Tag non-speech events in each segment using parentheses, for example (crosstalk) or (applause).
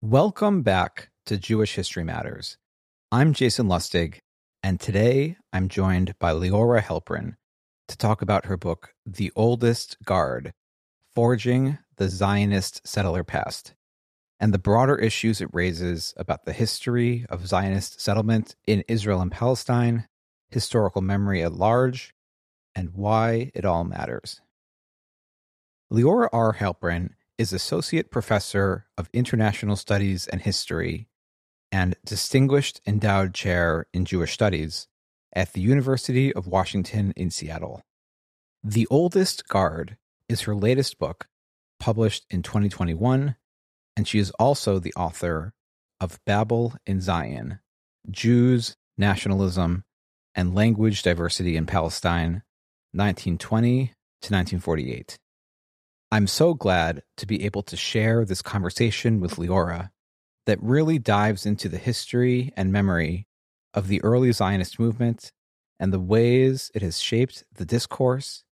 Welcome back to Jewish History Matters. I'm Jason Lustig, and today I'm joined by Liora Halperin to talk about her book, The Oldest Guard Forging the Zionist Settler Past, and the broader issues it raises about the history of Zionist settlement in Israel and Palestine, historical memory at large, and why it all matters. Liora R. Halperin is Associate Professor of International Studies and History and Distinguished Endowed Chair in Jewish Studies at the University of Washington in Seattle. The Oldest Guard is her latest book, published in 2021, and she is also the author of Babel in Zion Jews, Nationalism, and Language Diversity in Palestine, 1920 to 1948. I'm so glad to be able to share this conversation with Liora that really dives into the history and memory of the early Zionist movement and the ways it has shaped the discourse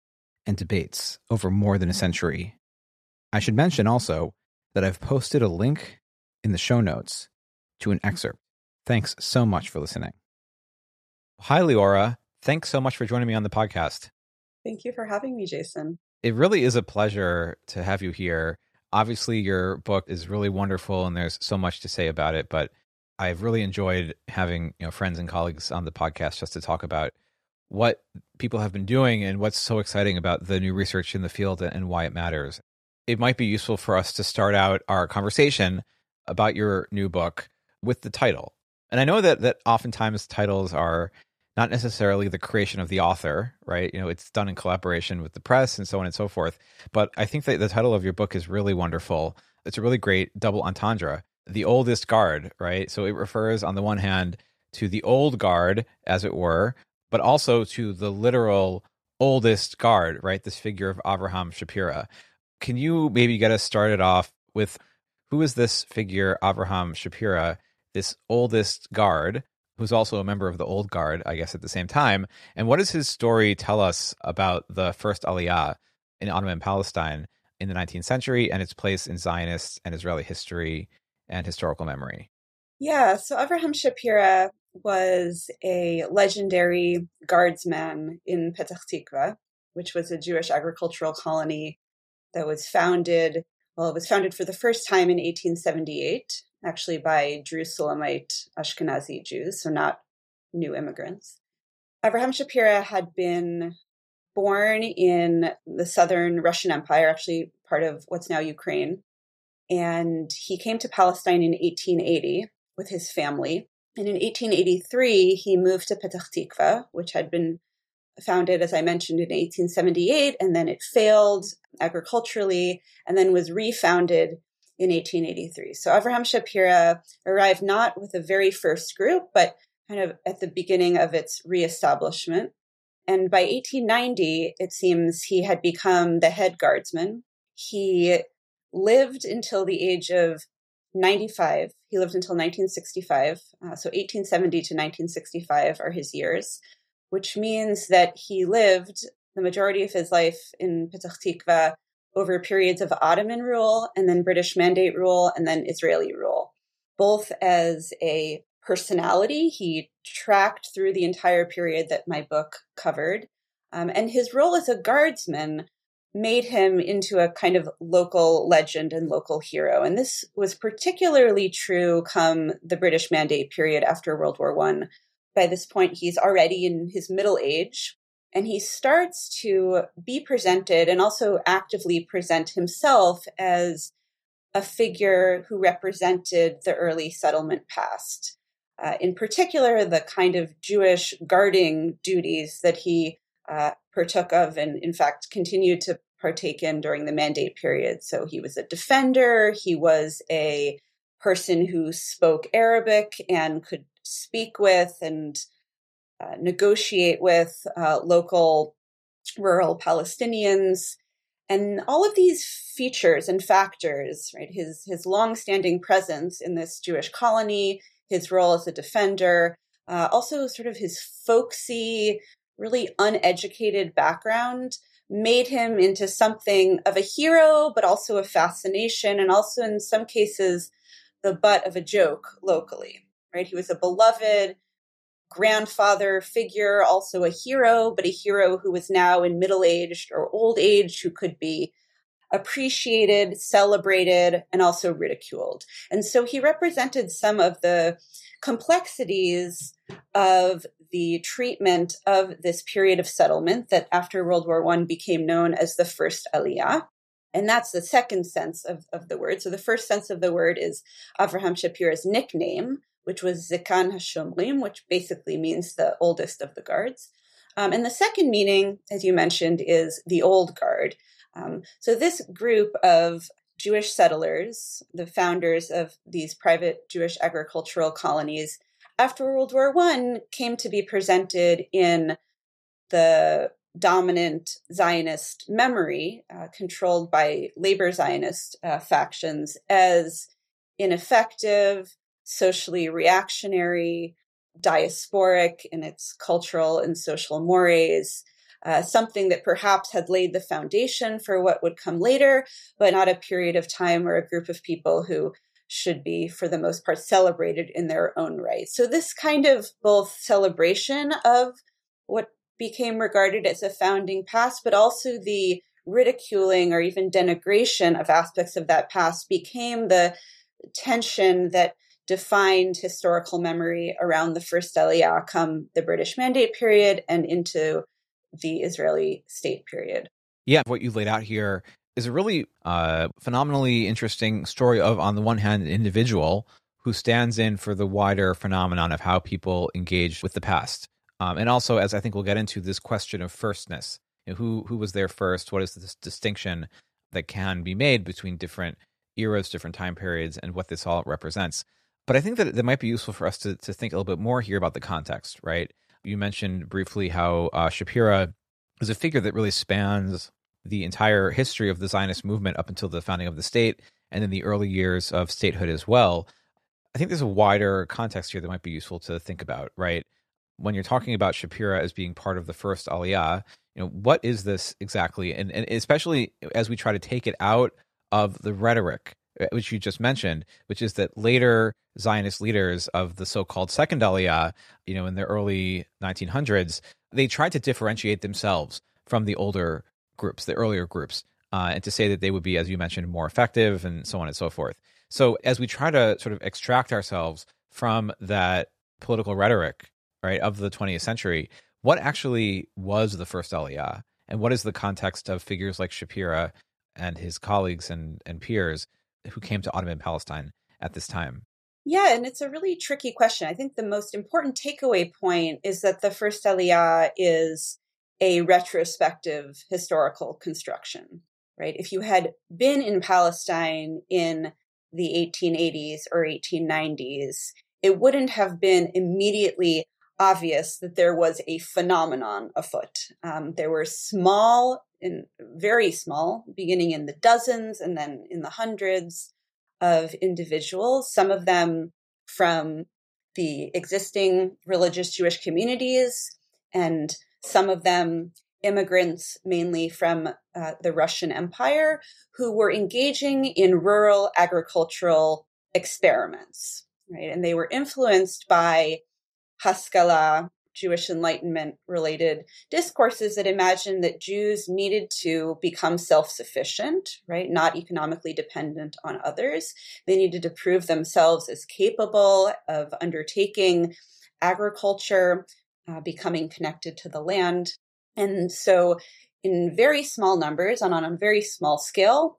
and debates over more than a century. I should mention also that I've posted a link in the show notes to an excerpt. Thanks so much for listening. Hi, Liora. Thanks so much for joining me on the podcast. Thank you for having me, Jason. It really is a pleasure to have you here. Obviously, your book is really wonderful and there's so much to say about it, but I've really enjoyed having, you know, friends and colleagues on the podcast just to talk about what people have been doing and what's so exciting about the new research in the field and why it matters. It might be useful for us to start out our conversation about your new book with the title. And I know that that oftentimes titles are not necessarily the creation of the author, right? You know, it's done in collaboration with the press and so on and so forth. But I think that the title of your book is really wonderful. It's a really great double entendre. The oldest guard, right? So it refers on the one hand to the old guard, as it were, but also to the literal oldest guard, right? This figure of Avraham Shapira. Can you maybe get us started off with who is this figure, Avraham Shapira, this oldest guard? Who's also a member of the Old Guard, I guess, at the same time. And what does his story tell us about the first Aliyah in Ottoman Palestine in the 19th century and its place in Zionist and Israeli history and historical memory? Yeah, so Avraham Shapira was a legendary guardsman in Petah Tikva, which was a Jewish agricultural colony that was founded, well, it was founded for the first time in 1878 actually by Jerusalemite Ashkenazi Jews, so not new immigrants. Avraham Shapira had been born in the southern Russian Empire, actually part of what's now Ukraine. And he came to Palestine in 1880 with his family. And in 1883, he moved to Petah Tikva, which had been founded, as I mentioned, in 1878, and then it failed agriculturally, and then was refounded in 1883. So Avraham Shapira arrived not with the very first group, but kind of at the beginning of its reestablishment. And by 1890, it seems he had become the head guardsman. He lived until the age of 95. He lived until 1965. Uh, so 1870 to 1965 are his years, which means that he lived the majority of his life in Petah Tikva over periods of Ottoman rule and then British Mandate rule and then Israeli rule, both as a personality. He tracked through the entire period that my book covered. Um, and his role as a guardsman made him into a kind of local legend and local hero. And this was particularly true come the British Mandate period after World War One. By this point, he's already in his middle age, and he starts to be presented and also actively present himself as a figure who represented the early settlement past. Uh, in particular, the kind of Jewish guarding duties that he uh, partook of and, in fact, continued to partake in during the mandate period. So he was a defender, he was a person who spoke Arabic and could speak with and uh, negotiate with uh, local rural Palestinians. And all of these features and factors, right, his, his long-standing presence in this Jewish colony, his role as a defender, uh, also sort of his folksy, really uneducated background made him into something of a hero, but also a fascination, and also in some cases, the butt of a joke locally, right? He was a beloved grandfather figure, also a hero, but a hero who was now in middle aged or old age, who could be appreciated, celebrated, and also ridiculed. And so he represented some of the complexities of the treatment of this period of settlement that after World War I became known as the first Aliyah. And that's the second sense of, of the word. So the first sense of the word is Avraham Shapira's nickname, which was Zikan Hashomrim, which basically means the oldest of the guards. Um, and the second meaning, as you mentioned, is the old guard. Um, so this group of Jewish settlers, the founders of these private Jewish agricultural colonies, after World War I, came to be presented in the dominant Zionist memory, uh, controlled by labor Zionist uh, factions, as ineffective, socially reactionary, diasporic in its cultural and social mores, uh, something that perhaps had laid the foundation for what would come later, but not a period of time or a group of people who should be, for the most part, celebrated in their own right. So, this kind of both celebration of what became regarded as a founding past, but also the ridiculing or even denigration of aspects of that past became the tension that defined historical memory around the first Aliyah come the British Mandate period and into the Israeli state period. Yeah, what you've laid out here is a really uh, phenomenally interesting story of, on the one hand, an individual who stands in for the wider phenomenon of how people engage with the past. Um, and also, as I think we'll get into, this question of firstness. You know, who who was there first? What is this distinction that can be made between different eras, different time periods, and what this all represents? But I think that it might be useful for us to to think a little bit more here about the context, right? You mentioned briefly how uh, Shapira is a figure that really spans the entire history of the Zionist movement up until the founding of the state and in the early years of statehood as well. I think there's a wider context here that might be useful to think about, right? When you're talking about Shapira as being part of the first Aliyah, you know, what is this exactly? And, and especially as we try to take it out of the rhetoric, which you just mentioned, which is that later Zionist leaders of the so-called second Aliyah, you know, in the early 1900s, they tried to differentiate themselves from the older groups, the earlier groups, uh, and to say that they would be, as you mentioned, more effective and so on and so forth. So as we try to sort of extract ourselves from that political rhetoric, right, of the 20th century, what actually was the first Aliyah? And what is the context of figures like Shapira and his colleagues and, and peers who came to Ottoman Palestine at this time? Yeah, and it's a really tricky question. I think the most important takeaway point is that the first Aliyah is a retrospective historical construction, right? If you had been in Palestine in the 1880s or 1890s, it wouldn't have been immediately obvious that there was a phenomenon afoot. Um, there were small and very small, beginning in the dozens and then in the hundreds of individuals, some of them from the existing religious Jewish communities and some of them immigrants, mainly from uh, the Russian Empire, who were engaging in rural agricultural experiments, right? And they were influenced by Haskalah, Jewish Enlightenment related discourses that imagined that Jews needed to become self sufficient, right? Not economically dependent on others. They needed to prove themselves as capable of undertaking agriculture uh, becoming connected to the land. And so, in very small numbers and on a very small scale,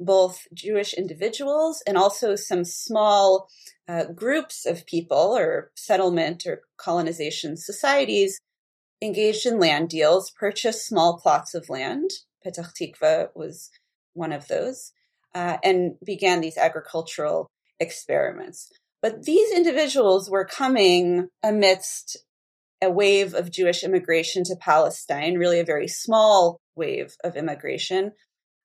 both Jewish individuals and also some small uh, groups of people or settlement or colonization societies engaged in land deals, purchased small plots of land. Petah Tikva was one of those, uh, and began these agricultural experiments. But these individuals were coming amidst a wave of Jewish immigration to Palestine, really a very small wave of immigration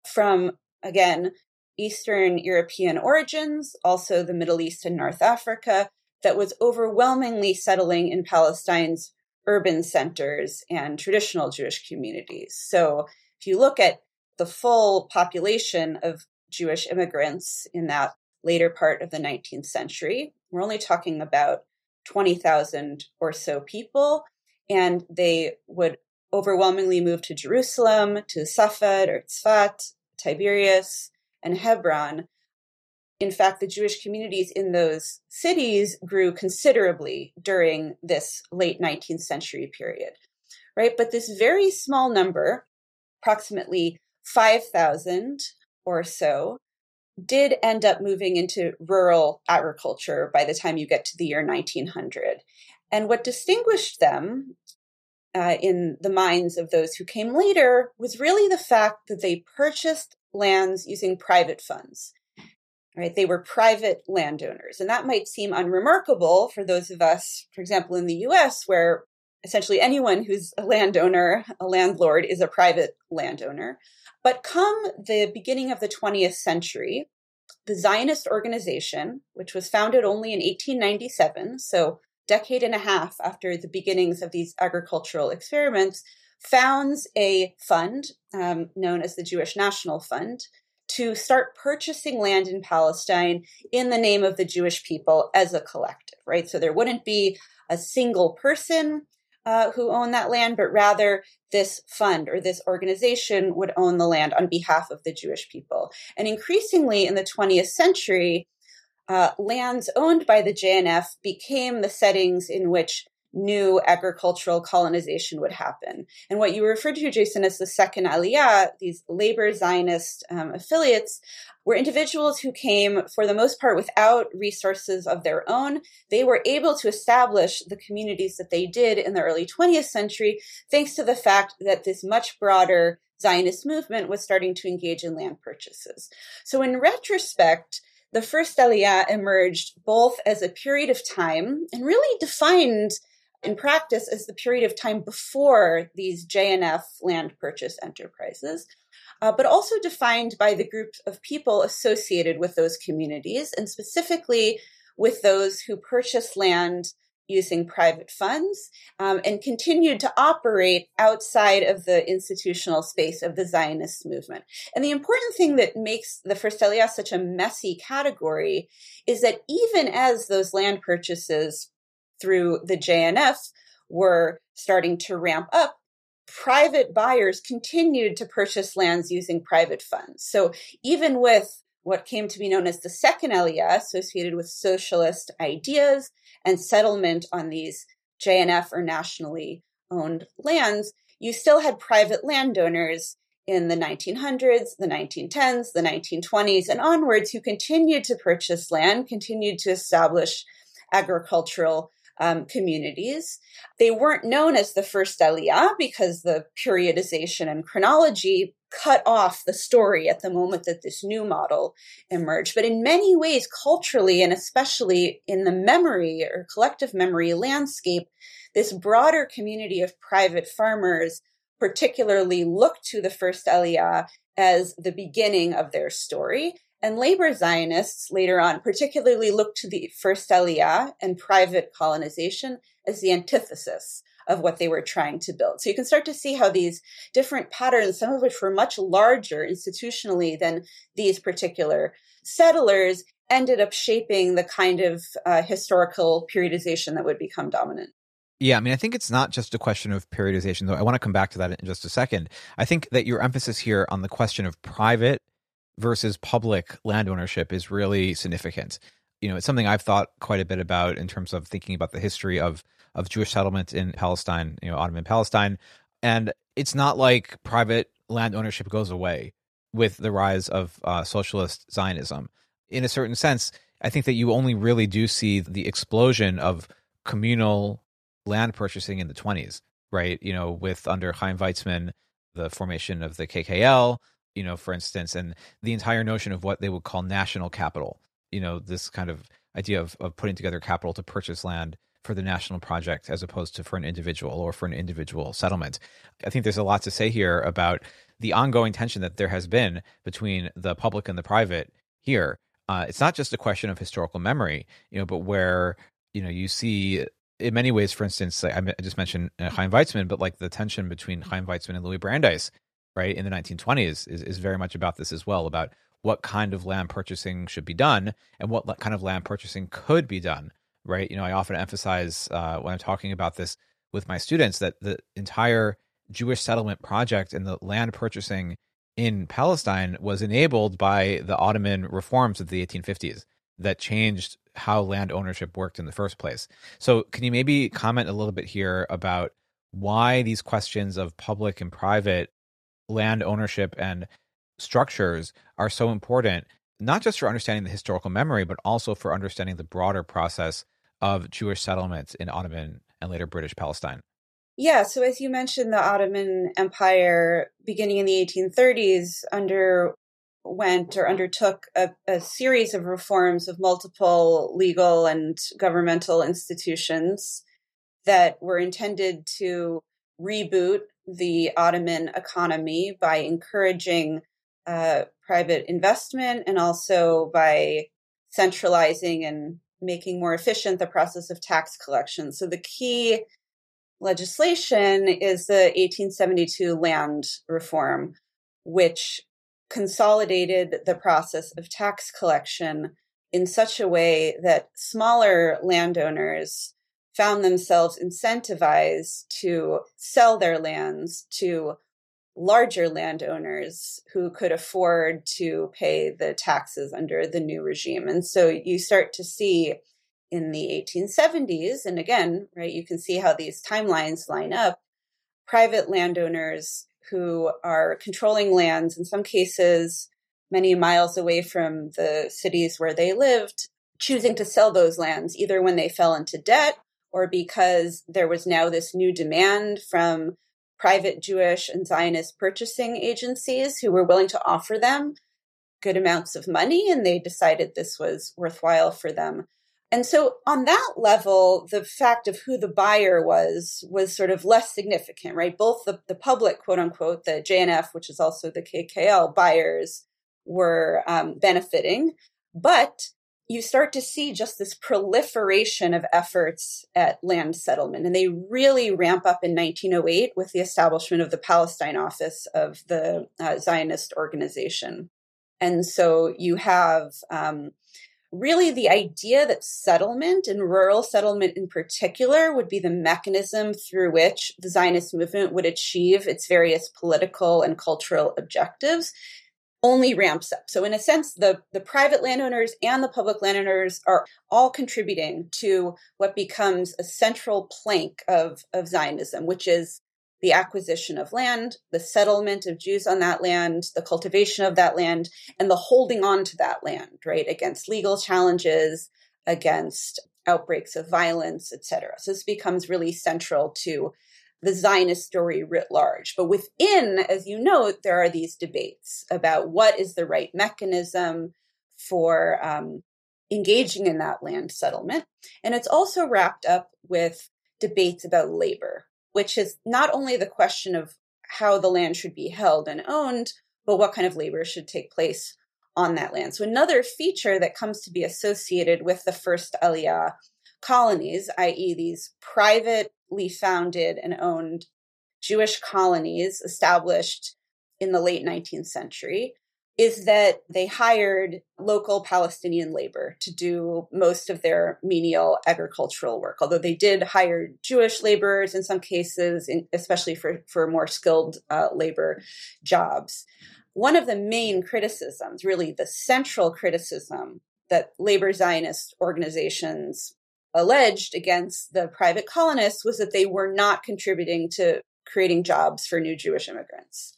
from, again, Eastern European origins, also the Middle East and North Africa, that was overwhelmingly settling in Palestine's urban centers and traditional Jewish communities. So if you look at the full population of Jewish immigrants in that later part of the 19th century. We're only talking about 20,000 or so people, and they would overwhelmingly move to Jerusalem, to Safed or Tzfat, Tiberias, and Hebron. In fact, the Jewish communities in those cities grew considerably during this late 19th century period, right? But this very small number, approximately 5,000 or so, did end up moving into rural agriculture by the time you get to the year 1900. And what distinguished them uh, in the minds of those who came later was really the fact that they purchased lands using private funds. Right, they were private landowners, and that might seem unremarkable for those of us, for example, in the U.S., where essentially anyone who's a landowner, a landlord, is a private landowner. But come the beginning of the 20th century, the Zionist organization, which was founded only in 1897, so decade and a half after the beginnings of these agricultural experiments, founds a fund um, known as the Jewish National Fund to start purchasing land in Palestine in the name of the Jewish people as a collective, right? So there wouldn't be a single person uh, who own that land, but rather this fund or this organization would own the land on behalf of the Jewish people. And increasingly in the 20th century, uh, lands owned by the JNF became the settings in which new agricultural colonization would happen. And what you referred to, Jason, as the second Aliyah, these labor Zionist um, affiliates, were individuals who came, for the most part, without resources of their own. They were able to establish the communities that they did in the early 20th century, thanks to the fact that this much broader Zionist movement was starting to engage in land purchases. So, in retrospect, the first Aliyah emerged both as a period of time and really defined in practice as the period of time before these JNF land purchase enterprises, uh, but also defined by the group of people associated with those communities, and specifically with those who purchased land using private funds um, and continued to operate outside of the institutional space of the Zionist movement. And the important thing that makes the First Aliyah such a messy category is that even as those land purchases through the JNF were starting to ramp up, private buyers continued to purchase lands using private funds. So even with what came to be known as the second Aliyah, associated with socialist ideas and settlement on these JNF or nationally owned lands, you still had private landowners in the 1900s, the 1910s, the 1920s, and onwards who continued to purchase land, continued to establish agricultural um, communities. They weren't known as the first Aliyah because the periodization and chronology cut off the story at the moment that this new model emerged. But in many ways, culturally, and especially in the memory or collective memory landscape, this broader community of private farmers particularly looked to the first Aliyah as the beginning of their story and labor Zionists later on particularly looked to the first Aliyah and private colonization as the antithesis of what they were trying to build. So you can start to see how these different patterns, some of which were much larger institutionally than these particular settlers, ended up shaping the kind of uh, historical periodization that would become dominant. Yeah, I mean, I think it's not just a question of periodization, though. I want to come back to that in just a second. I think that your emphasis here on the question of private versus public land ownership is really significant. You know, it's something I've thought quite a bit about in terms of thinking about the history of of Jewish settlement in Palestine, you know, Ottoman Palestine. And it's not like private land ownership goes away with the rise of uh, socialist Zionism. In a certain sense, I think that you only really do see the explosion of communal land purchasing in the 20s, right? You know, with under Chaim Weizmann, the formation of the KKL, you know, for instance, and the entire notion of what they would call national capital, you know, this kind of idea of, of putting together capital to purchase land for the national project as opposed to for an individual or for an individual settlement. I think there's a lot to say here about the ongoing tension that there has been between the public and the private here. Uh, it's not just a question of historical memory, you know, but where you know you see in many ways, for instance, I just mentioned uh, Chaim Weizmann, but like the tension between Chaim Weizmann and Louis Brandeis right in the 1920s is, is very much about this as well about what kind of land purchasing should be done and what kind of land purchasing could be done, right? You know, I often emphasize uh, when I'm talking about this with my students that the entire Jewish settlement project and the land purchasing in Palestine was enabled by the Ottoman reforms of the 1850s that changed how land ownership worked in the first place. So, can you maybe comment a little bit here about why these questions of public and private land ownership and structures are so important, not just for understanding the historical memory, but also for understanding the broader process of Jewish settlements in Ottoman and later British Palestine? Yeah, so as you mentioned, the Ottoman Empire, beginning in the 1830s, underwent or undertook a, a, series of reforms of multiple legal and governmental institutions that were intended to reboot the Ottoman economy by encouraging uh, private investment and also by centralizing and making more efficient the process of tax collection. So the key legislation is the 1872 land reform, which consolidated the process of tax collection in such a way that smaller landowners found themselves incentivized to sell their lands to larger landowners who could afford to pay the taxes under the new regime. And so you start to see in the 1870s, and again, right, you can see how these timelines line up, private landowners who are controlling lands, in some cases, many miles away from the cities where they lived, choosing to sell those lands either when they fell into debt or because there was now this new demand from private Jewish and Zionist purchasing agencies who were willing to offer them good amounts of money, and they decided this was worthwhile for them. And so, on that level, the fact of who the buyer was was sort of less significant, right? Both the, the public, quote unquote, the JNF, which is also the KKL buyers, were um, benefiting. But you start to see just this proliferation of efforts at land settlement. And they really ramp up in 1908 with the establishment of the Palestine office of the uh, Zionist organization. And so you have um, really the idea that settlement and rural settlement in particular would be the mechanism through which the Zionist movement would achieve its various political and cultural objectives only ramps up. So in a sense, the, the private landowners and the public landowners are all contributing to what becomes a central plank of, of Zionism, which is the acquisition of land, the settlement of Jews on that land, the cultivation of that land, and the holding on to that land, right, against legal challenges, against outbreaks of violence, etc. So this becomes really central to the Zionist story writ large. But within, as you note, there are these debates about what is the right mechanism for um, engaging in that land settlement. And it's also wrapped up with debates about labor, which is not only the question of how the land should be held and owned, but what kind of labor should take place on that land. So another feature that comes to be associated with the first Aliyah colonies, i.e., these privately founded and owned Jewish colonies established in the late 19th century, is that they hired local Palestinian labor to do most of their menial agricultural work. Although they did hire Jewish laborers in some cases, especially for, for more skilled uh, labor jobs. One of the main criticisms, really the central criticism that labor Zionist organizations alleged against the private colonists was that they were not contributing to creating jobs for new Jewish immigrants,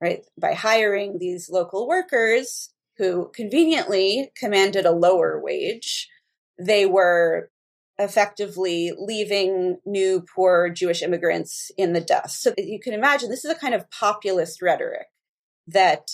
right? By hiring these local workers who conveniently commanded a lower wage, they were effectively leaving new poor Jewish immigrants in the dust. So you can imagine this is a kind of populist rhetoric that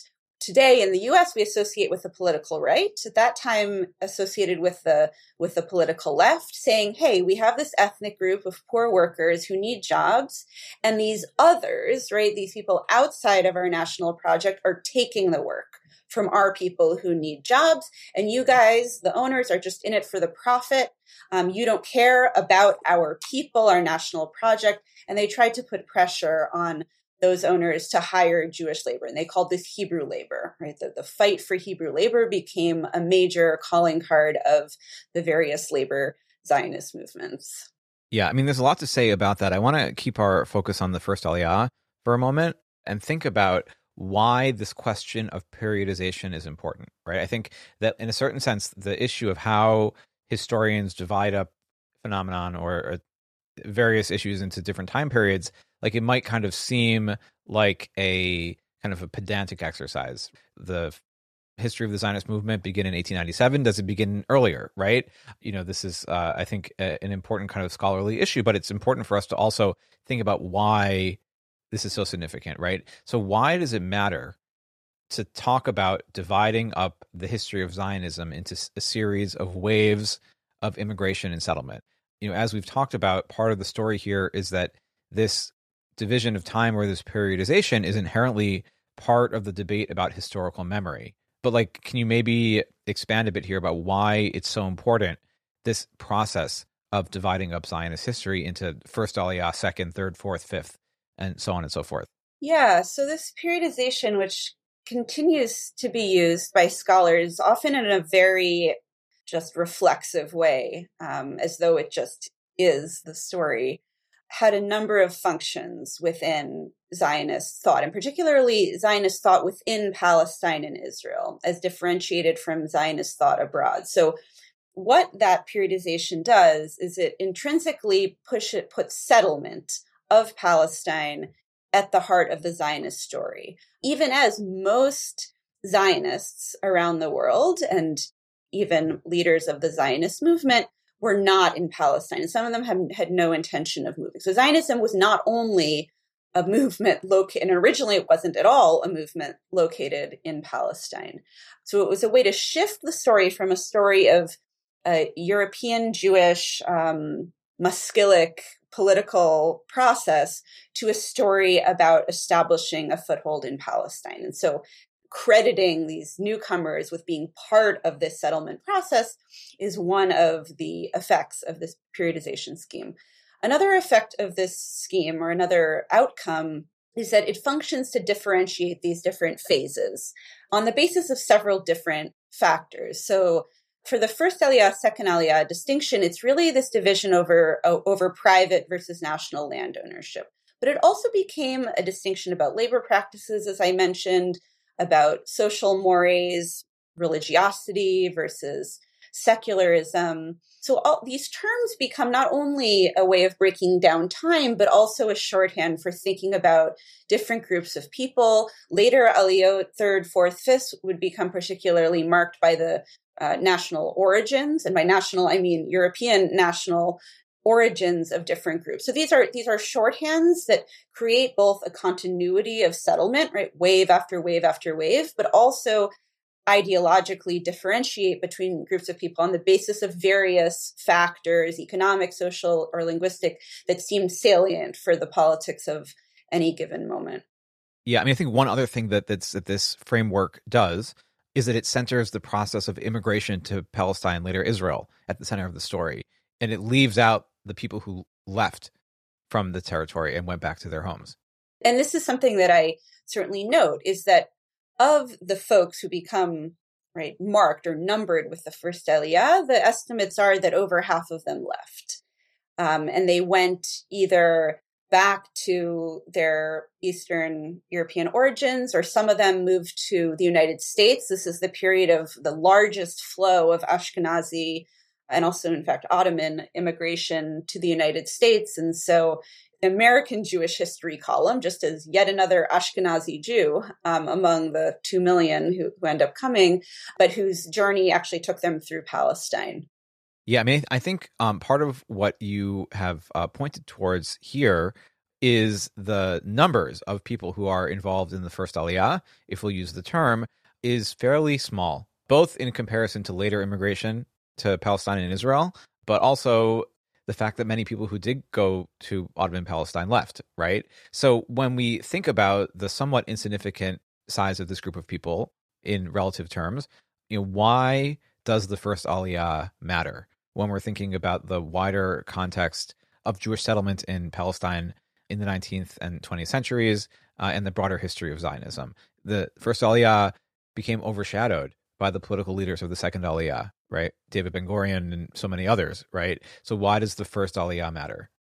today in the US we associate with the political right. At that time associated with the with the political left saying hey we have this ethnic group of poor workers who need jobs and these others right these people outside of our national project are taking the work from our people who need jobs and you guys the owners are just in it for the profit. Um, you don't care about our people our national project and they tried to put pressure on those owners to hire Jewish labor. And they called this Hebrew labor, right? The, the fight for Hebrew labor became a major calling card of the various labor Zionist movements. Yeah, I mean, there's a lot to say about that. I want to keep our focus on the first Aliyah for a moment and think about why this question of periodization is important, right? I think that in a certain sense, the issue of how historians divide up phenomenon or, or various issues into different time periods, like it might kind of seem like a kind of a pedantic exercise. The history of the Zionist movement begin in 1897? Does it begin earlier? Right? You know, this is, uh, I think, a, an important kind of scholarly issue, but it's important for us to also think about why this is so significant, right? So, why does it matter to talk about dividing up the history of Zionism into a series of waves of immigration and settlement? You know, as we've talked about, part of the story here is that this division of time or this periodization is inherently part of the debate about historical memory. But like, can you maybe expand a bit here about why it's so important this process of dividing up Zionist history into first Aliyah, second, third, fourth, fifth, and so on and so forth? Yeah, so this periodization, which continues to be used by scholars, often in a very just reflexive way, um, as though it just is the story, had a number of functions within Zionist thought, and particularly Zionist thought within Palestine and Israel, as differentiated from Zionist thought abroad. So, what that periodization does is it intrinsically push it puts settlement of Palestine at the heart of the Zionist story, even as most Zionists around the world and even leaders of the Zionist movement were not in Palestine. And some of them have, had no intention of moving. So Zionism was not only a movement located, and originally it wasn't at all a movement located in Palestine. So it was a way to shift the story from a story of a European Jewish, um, Maskilic political process to a story about establishing a foothold in Palestine. And so crediting these newcomers with being part of this settlement process is one of the effects of this periodization scheme. Another effect of this scheme or another outcome is that it functions to differentiate these different phases on the basis of several different factors. So for the first aliyah, second aliyah distinction, it's really this division over, over private versus national land ownership. But it also became a distinction about labor practices, as I mentioned, about social mores, religiosity versus secularism. So all these terms become not only a way of breaking down time, but also a shorthand for thinking about different groups of people. Later, Aliyot, third, fourth, fifth would become particularly marked by the uh, national origins, and by national I mean European national origins of different groups. So these are these are shorthands that create both a continuity of settlement, right, wave after wave after wave, but also ideologically differentiate between groups of people on the basis of various factors, economic, social, or linguistic, that seem salient for the politics of any given moment. Yeah, I mean, I think one other thing that that's, that this framework does is that it centers the process of immigration to Palestine, later Israel, at the center of the story, and it leaves out the people who left from the territory and went back to their homes. And this is something that I certainly note is that of the folks who become right marked or numbered with the first Aliyah, the estimates are that over half of them left. Um, and they went either back to their Eastern European origins, or some of them moved to the United States. This is the period of the largest flow of Ashkenazi and also, in fact, Ottoman immigration to the United States. And so, the American Jewish history column, just as yet another Ashkenazi Jew um, among the two million who, who end up coming, but whose journey actually took them through Palestine. Yeah, I mean, I think um, part of what you have uh, pointed towards here is the numbers of people who are involved in the first Aliyah, if we'll use the term, is fairly small, both in comparison to later immigration to Palestine and Israel, but also the fact that many people who did go to Ottoman Palestine left, right? So when we think about the somewhat insignificant size of this group of people in relative terms, you know, why does the first Aliyah matter when we're thinking about the wider context of Jewish settlement in Palestine in the 19th and 20th centuries uh, and the broader history of Zionism. The first Aliyah became overshadowed by the political leaders of the second Aliyah, right? David Ben Gurion and so many others, right? So why does the first Aliyah matter?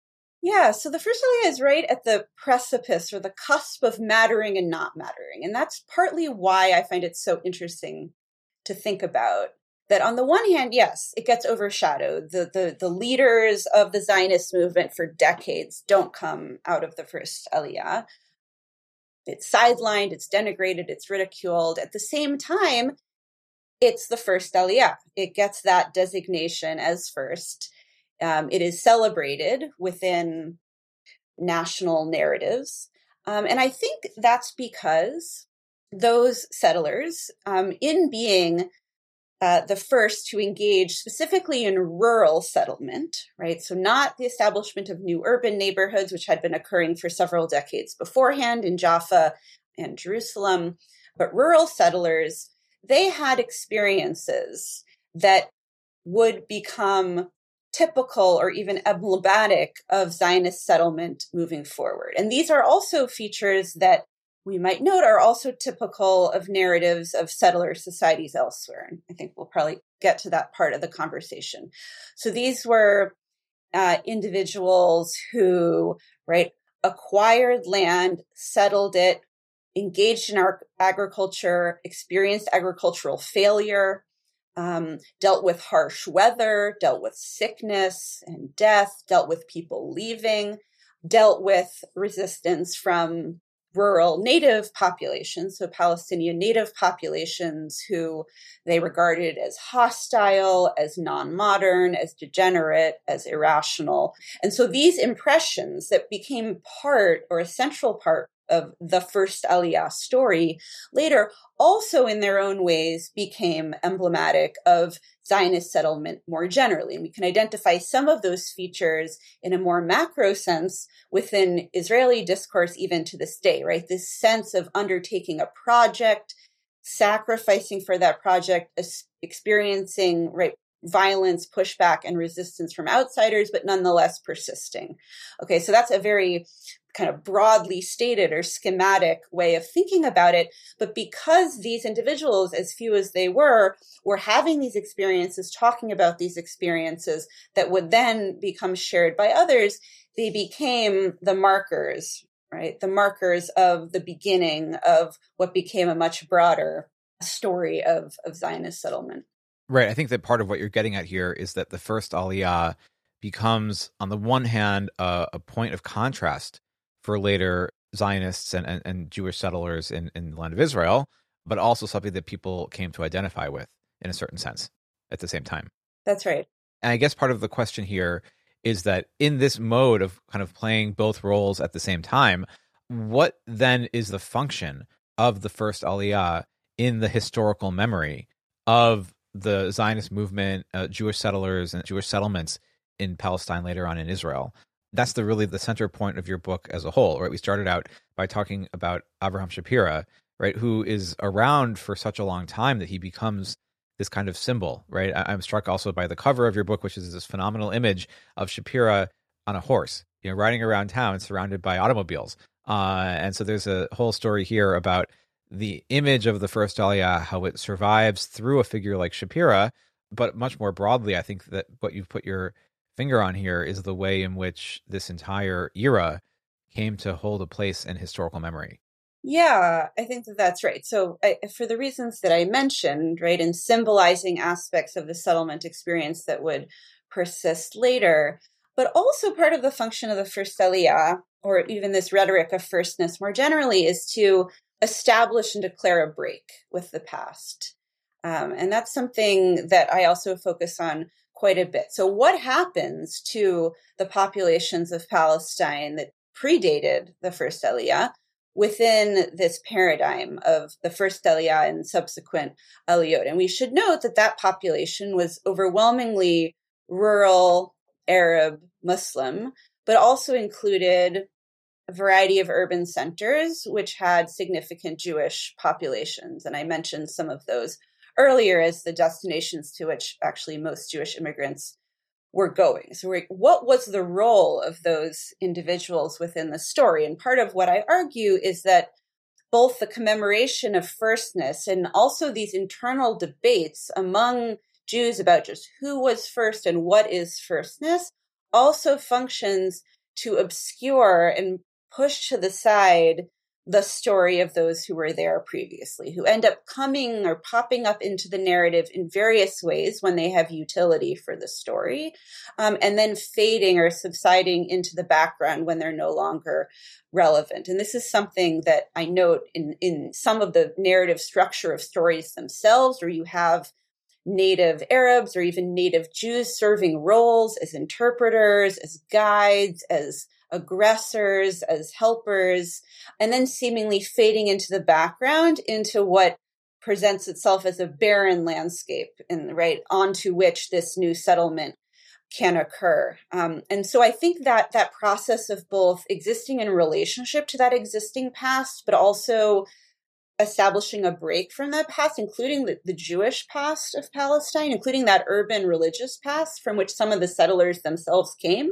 Yeah, so the first Aliyah is right at the precipice or the cusp of mattering and not mattering. And that's partly why I find it so interesting to think about that on the one hand, yes, it gets overshadowed. The, the, the leaders of the Zionist movement for decades don't come out of the first Aliyah. It's sidelined, it's denigrated, it's ridiculed. At the same time, it's the first Aliyah. It gets that designation as first. Um, it is celebrated within national narratives. Um, and I think that's because those settlers, um, in being uh, the first to engage specifically in rural settlement, right? So, not the establishment of new urban neighborhoods, which had been occurring for several decades beforehand in Jaffa and Jerusalem, but rural settlers, they had experiences that would become typical or even emblematic of Zionist settlement moving forward. And these are also features that we might note are also typical of narratives of settler societies elsewhere. And I think we'll probably get to that part of the conversation. So these were uh, individuals who, right, acquired land, settled it, engaged in our agriculture, experienced agricultural failure, um, dealt with harsh weather, dealt with sickness and death, dealt with people leaving, dealt with resistance from rural native populations, so Palestinian native populations who they regarded as hostile, as non modern, as degenerate, as irrational. And so these impressions that became part or a central part of the first Aliyah story later also in their own ways became emblematic of Zionist settlement more generally. And we can identify some of those features in a more macro sense within Israeli discourse even to this day, right? This sense of undertaking a project, sacrificing for that project, experiencing, right, violence, pushback, and resistance from outsiders, but nonetheless persisting. Okay, so that's a very kind of broadly stated or schematic way of thinking about it. But because these individuals, as few as they were, were having these experiences, talking about these experiences that would then become shared by others, they became the markers, right? The markers of the beginning of what became a much broader story of, of Zionist settlement. Right. I think that part of what you're getting at here is that the first Aliyah becomes, on the one hand, a point of contrast for later Zionists and, and, and Jewish settlers in, in the land of Israel, but also something that people came to identify with in a certain sense at the same time. That's right. And I guess part of the question here is that in this mode of kind of playing both roles at the same time, what then is the function of the first Aliyah in the historical memory of the Zionist movement, uh, Jewish settlers, and Jewish settlements in Palestine later on in Israel? That's the really the center point of your book as a whole, right? We started out by talking about Abraham Shapira, right, who is around for such a long time that he becomes this kind of symbol, right? I- am struck also by the cover of your book, which is this phenomenal image of Shapira on a horse, you know, riding around town surrounded by automobiles. Uh, and so there's a whole story here about the image of the first Aliyah, how it survives through a figure like Shapira, but much more broadly, I think that what you've put your finger on here is the way in which this entire era came to hold a place in historical memory. Yeah, I think that that's right. So, I, for the reasons that I mentioned, right, in symbolizing aspects of the settlement experience that would persist later, but also part of the function of the first Aliyah, or even this rhetoric of firstness more generally, is to establish and declare a break with the past. Um, and that's something that I also focus on quite a bit. So, what happens to the populations of Palestine that predated the first Aliyah within this paradigm of the first Aliyah and subsequent Aliyot? And we should note that that population was overwhelmingly rural Arab Muslim, but also included a variety of urban centers which had significant Jewish populations. And I mentioned some of those earlier as the destinations to which actually most Jewish immigrants were going. So, what was the role of those individuals within the story? And part of what I argue is that both the commemoration of firstness and also these internal debates among Jews about just who was first and what is firstness also functions to obscure and push to the side the story of those who were there previously, who end up coming or popping up into the narrative in various ways when they have utility for the story, um, and then fading or subsiding into the background when they're no longer relevant. And this is something that I note in, in some of the narrative structure of stories themselves, where you have native Arabs or even native Jews serving roles as interpreters, as guides, as aggressors, as helpers, and then seemingly fading into the background into what presents itself as a barren landscape and right onto which this new settlement can occur. Um, and so I think that that process of both existing in relationship to that existing past, but also establishing a break from that past, including the, the, Jewish past of Palestine, including that urban religious past from which some of the settlers themselves came,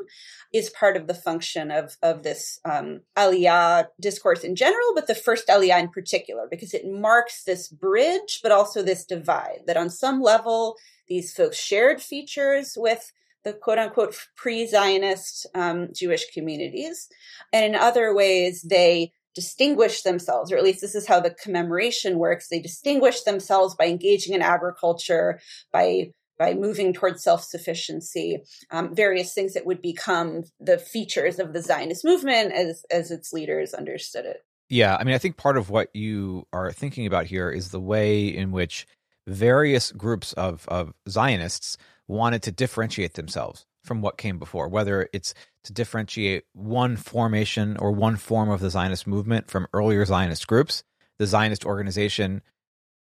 is part of the function of, of this um, Aliyah discourse in general, but the first Aliyah in particular, because it marks this bridge, but also this divide that on some level, these folks shared features with the quote unquote pre Zionist um, Jewish communities. And in other ways, they distinguish themselves, or at least this is how the commemoration works. They distinguish themselves by engaging in agriculture, by by moving towards self-sufficiency, um, various things that would become the features of the Zionist movement as as its leaders understood it. Yeah, I mean, I think part of what you are thinking about here is the way in which various groups of of Zionists wanted to differentiate themselves from what came before, whether it's to differentiate one formation or one form of the Zionist movement from earlier Zionist groups, the Zionist organization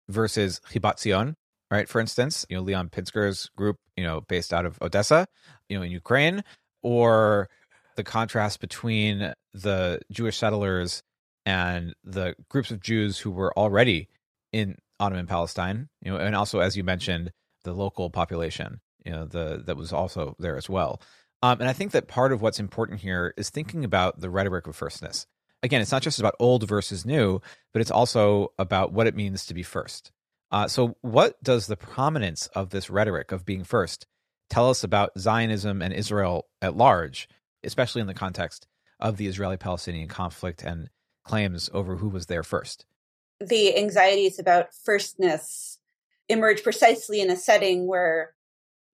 versus Chibat Zion, right? For instance, you know, Leon Pinsker's group, you know, based out of Odessa, you know, in Ukraine, or the contrast between the Jewish settlers and the groups of Jews who were already in Ottoman Palestine, you know, and also, as you mentioned, the local population, you know, the that was also there as well. Um, and I think that part of what's important here is thinking about the rhetoric of firstness. Again, it's not just about old versus new, but it's also about what it means to be first. Uh, so, what does the prominence of this rhetoric of being first tell us about Zionism and Israel at large, especially in the context of the Israeli Palestinian conflict and claims over who was there first? The anxieties about firstness emerge precisely in a setting where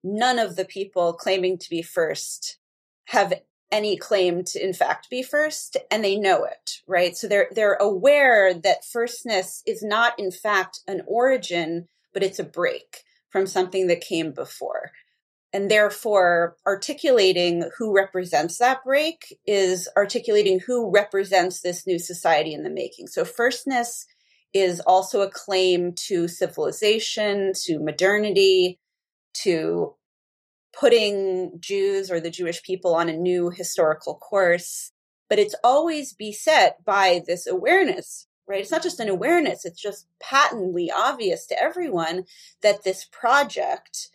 none of the people claiming to be first have any claim to in fact be first and they know it right? So they're they're aware that firstness is not in fact an origin but it's a break from something that came before. And therefore articulating who represents that break is articulating who represents this new society in the making. So firstness is also a claim to civilization to modernity to putting Jews or the Jewish people on a new historical course. But it's always beset by this awareness, right? It's not just an awareness, it's just patently obvious to everyone that this project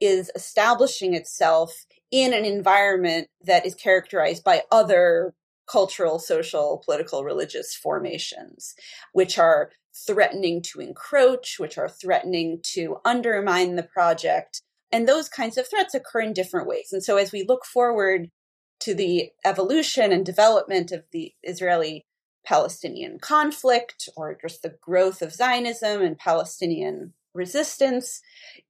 is establishing itself in an environment that is characterized by other cultural, social, political, religious formations, which are threatening to encroach, which are threatening to undermine the project, and those kinds of threats occur in different ways. And so as we look forward to the evolution and development of the Israeli Palestinian conflict or just the growth of Zionism and Palestinian resistance,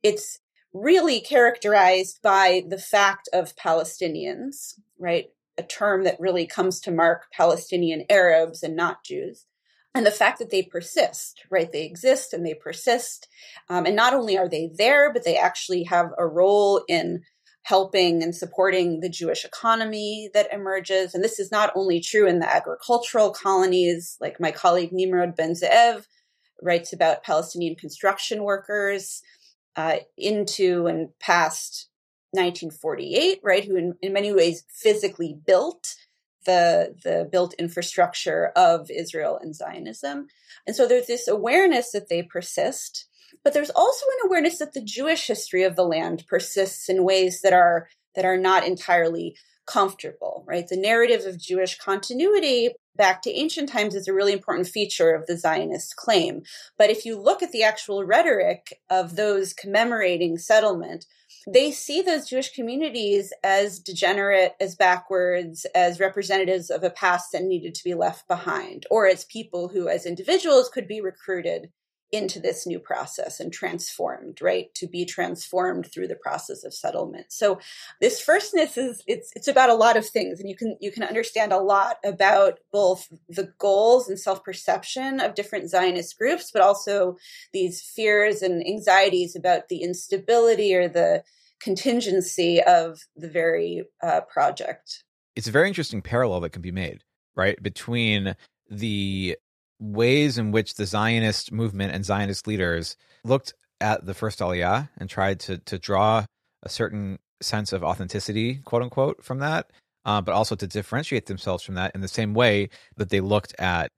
it's really characterized by the fact of Palestinians, right? A term that really comes to mark Palestinian Arabs and not Jews and the fact that they persist, right? They exist and they persist. Um, and not only are they there, but they actually have a role in helping and supporting the Jewish economy that emerges. And this is not only true in the agricultural colonies, like my colleague Nimrod Ben Zeev writes about Palestinian construction workers uh, into and past 1948, right? Who in, in many ways physically built the the built infrastructure of Israel and Zionism. And so there's this awareness that they persist, but there's also an awareness that the Jewish history of the land persists in ways that are that are not entirely comfortable, right? The narrative of Jewish continuity back to ancient times is a really important feature of the Zionist claim. But if you look at the actual rhetoric of those commemorating settlement, they see those Jewish communities as degenerate, as backwards, as representatives of a past that needed to be left behind, or as people who, as individuals, could be recruited into this new process and transformed right to be transformed through the process of settlement. So this firstness is it's it's about a lot of things and you can you can understand a lot about both the goals and self-perception of different zionist groups but also these fears and anxieties about the instability or the contingency of the very uh, project. It's a very interesting parallel that can be made right between the ways in which the Zionist movement and Zionist leaders looked at the first Aliyah and tried to to draw a certain sense of authenticity, quote unquote, from that, uh, but also to differentiate themselves from that in the same way that they looked at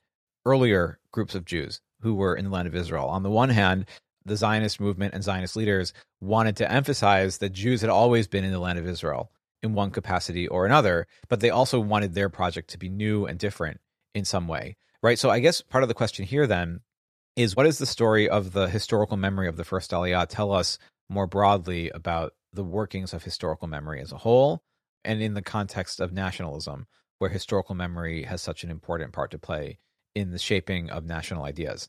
earlier groups of Jews who were in the land of Israel. On the one hand, the Zionist movement and Zionist leaders wanted to emphasize that Jews had always been in the land of Israel in one capacity or another, but they also wanted their project to be new and different in some way right? So I guess part of the question here then is what is the story of the historical memory of the first Aliyah tell us more broadly about the workings of historical memory as a whole and in the context of nationalism, where historical memory has such an important part to play in the shaping of national ideas?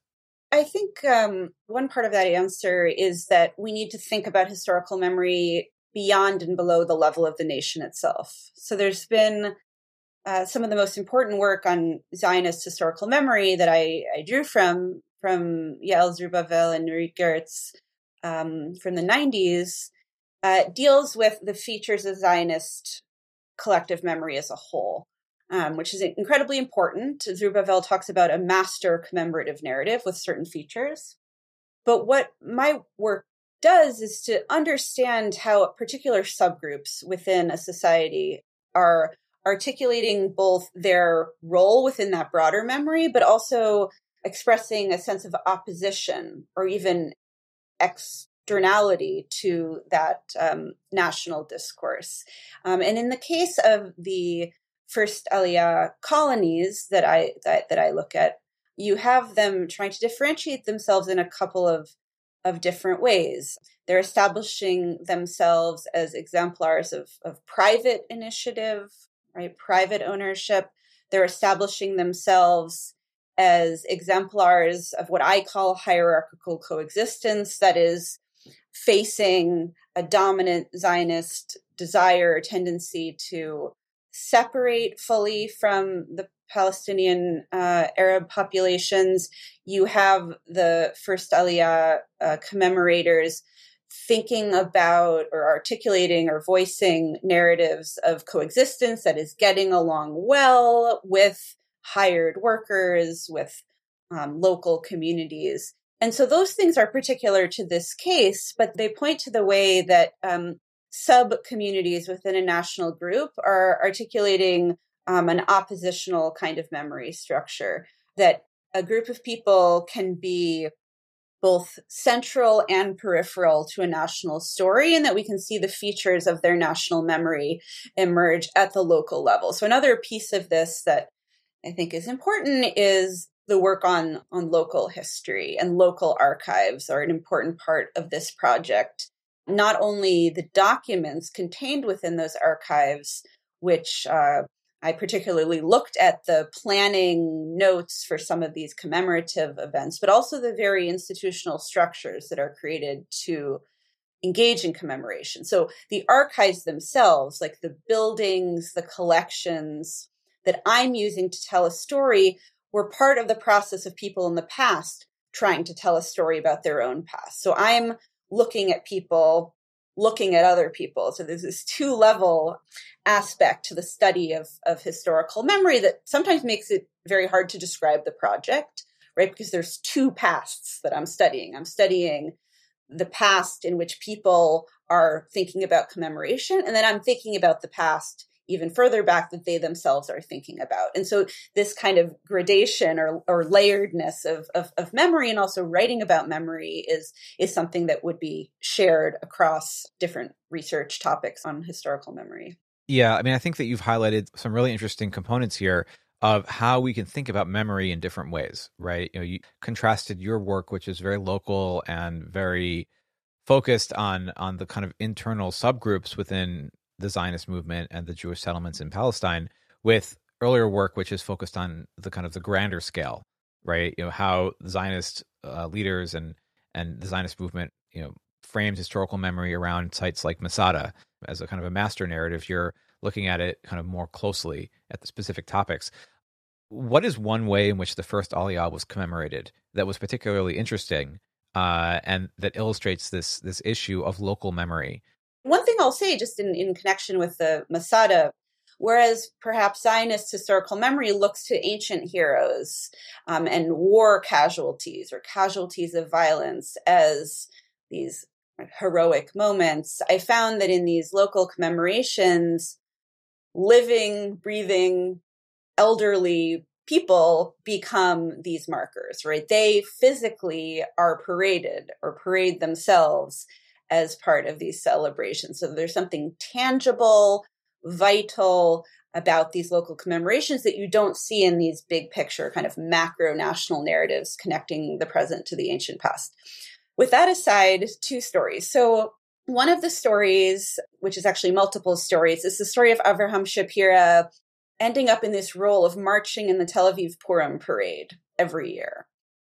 I think um, one part of that answer is that we need to think about historical memory beyond and below the level of the nation itself. So there's been uh, some of the most important work on Zionist historical memory that I, I drew from from Yael Zerubavel and Nurit Gertz um, from the 90s uh, deals with the features of Zionist collective memory as a whole, um, which is incredibly important. Zerubavel talks about a master commemorative narrative with certain features. But what my work does is to understand how particular subgroups within a society are articulating both their role within that broader memory, but also expressing a sense of opposition or even externality to that um, national discourse. Um, and in the case of the first Aliyah colonies that I that, that I look at, you have them trying to differentiate themselves in a couple of of different ways. They're establishing themselves as exemplars of, of private initiative, right? Private ownership. They're establishing themselves as exemplars of what I call hierarchical coexistence, that is, facing a dominant Zionist desire or tendency to separate fully from the Palestinian uh, Arab populations. You have the first Aliyah uh, commemorators thinking about or articulating or voicing narratives of coexistence that is getting along well with hired workers, with um, local communities. And so those things are particular to this case, but they point to the way that um, sub communities within a national group are articulating um, an oppositional kind of memory structure that a group of people can be both central and peripheral to a national story, and that we can see the features of their national memory emerge at the local level. So, another piece of this that I think is important is the work on, on local history and local archives are an important part of this project. Not only the documents contained within those archives, which uh, I particularly looked at the planning notes for some of these commemorative events, but also the very institutional structures that are created to engage in commemoration. So the archives themselves, like the buildings, the collections that I'm using to tell a story, were part of the process of people in the past trying to tell a story about their own past. So I'm looking at people looking at other people. So there's this two level aspect to the study of, of historical memory that sometimes makes it very hard to describe the project, right? Because there's two pasts that I'm studying. I'm studying the past in which people are thinking about commemoration, and then I'm thinking about the past even further back that they themselves are thinking about. And so this kind of gradation or, or layeredness of, of, of memory and also writing about memory is, is something that would be shared across different research topics on historical memory. Yeah, I mean, I think that you've highlighted some really interesting components here of how we can think about memory in different ways, right? You know, you contrasted your work, which is very local and very focused on on the kind of internal subgroups within the Zionist movement and the Jewish settlements in Palestine, with earlier work which is focused on the kind of the grander scale, right? You know, how Zionist uh, leaders and and the Zionist movement, you know, frames historical memory around sites like Masada as a kind of a master narrative. You're looking at it kind of more closely at the specific topics. What is one way in which the first Aliyah was commemorated that was particularly interesting uh, and that illustrates this this issue of local memory? One thing I'll say, just in, in connection with the Masada, whereas perhaps Zionist historical memory looks to ancient heroes um, and war casualties or casualties of violence as these heroic moments, I found that in these local commemorations, living, breathing, elderly people become these markers, right? They physically are paraded or parade themselves as part of these celebrations. So there's something tangible, vital about these local commemorations that you don't see in these big picture kind of macro national narratives connecting the present to the ancient past. With that aside, two stories. So one of the stories, which is actually multiple stories, is the story of Avraham Shapira ending up in this role of marching in the Tel Aviv Purim parade every year.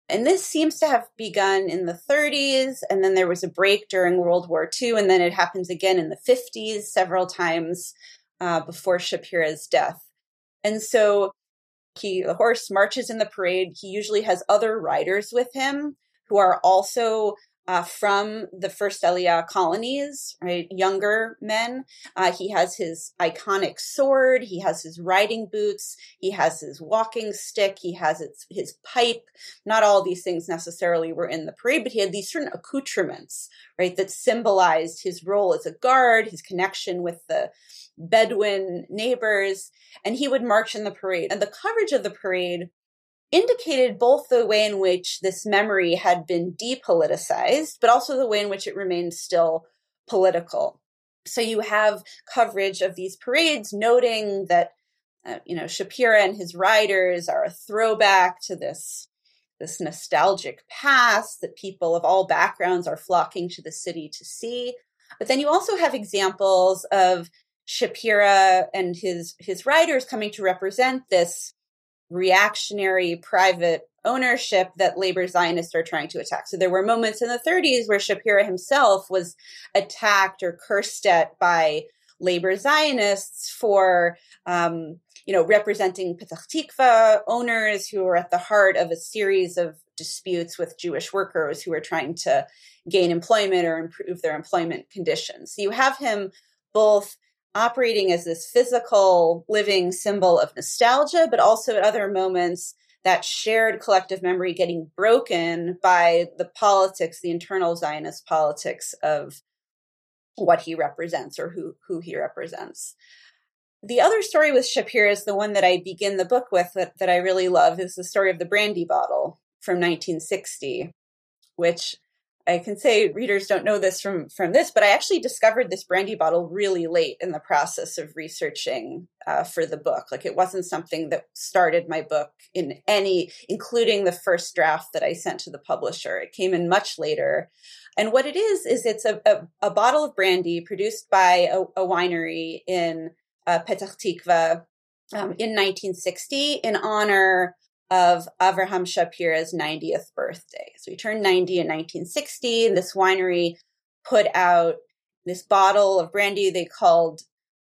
And this seems to have begun in the 30s, and then there was a break during World War II, and then it happens again in the 50s several times uh, before Shapira's death. And so he, the horse marches in the parade. He usually has other riders with him who are also uh, from the first Aliyah colonies, right? Younger men. Uh, he has his iconic sword. He has his riding boots. He has his walking stick. He has his, his pipe. Not all these things necessarily were in the parade, but he had these certain accoutrements, right? That symbolized his role as a guard, his connection with the Bedouin neighbors. And he would march in the parade. And the coverage of the parade indicated both the way in which this memory had been depoliticized, but also the way in which it remained still political. So you have coverage of these parades noting that, uh, you know, Shapira and his riders are a throwback to this, this nostalgic past that people of all backgrounds are flocking to the city to see. But then you also have examples of Shapira and his, his riders coming to represent this reactionary private ownership that labor Zionists are trying to attack. So there were moments in the 30s where Shapira himself was attacked or cursed at by labor Zionists for, um, you know, representing Petah Tikva owners who were at the heart of a series of disputes with Jewish workers who were trying to gain employment or improve their employment conditions. So you have him both operating as this physical living symbol of nostalgia, but also at other moments that shared collective memory getting broken by the politics, the internal Zionist politics of what he represents or who, who he represents. The other story with Shapira is the one that I begin the book with that, that I really love is the story of the brandy bottle from 1960, which I can say readers don't know this from from this, but I actually discovered this brandy bottle really late in the process of researching uh, for the book. Like it wasn't something that started my book in any, including the first draft that I sent to the publisher. It came in much later, and what it is is it's a a, a bottle of brandy produced by a, a winery in uh, Petah Tikva um, in 1960 in honor of Avraham Shapira's 90th birthday. So he turned 90 in 1960, and this winery put out this bottle of brandy they called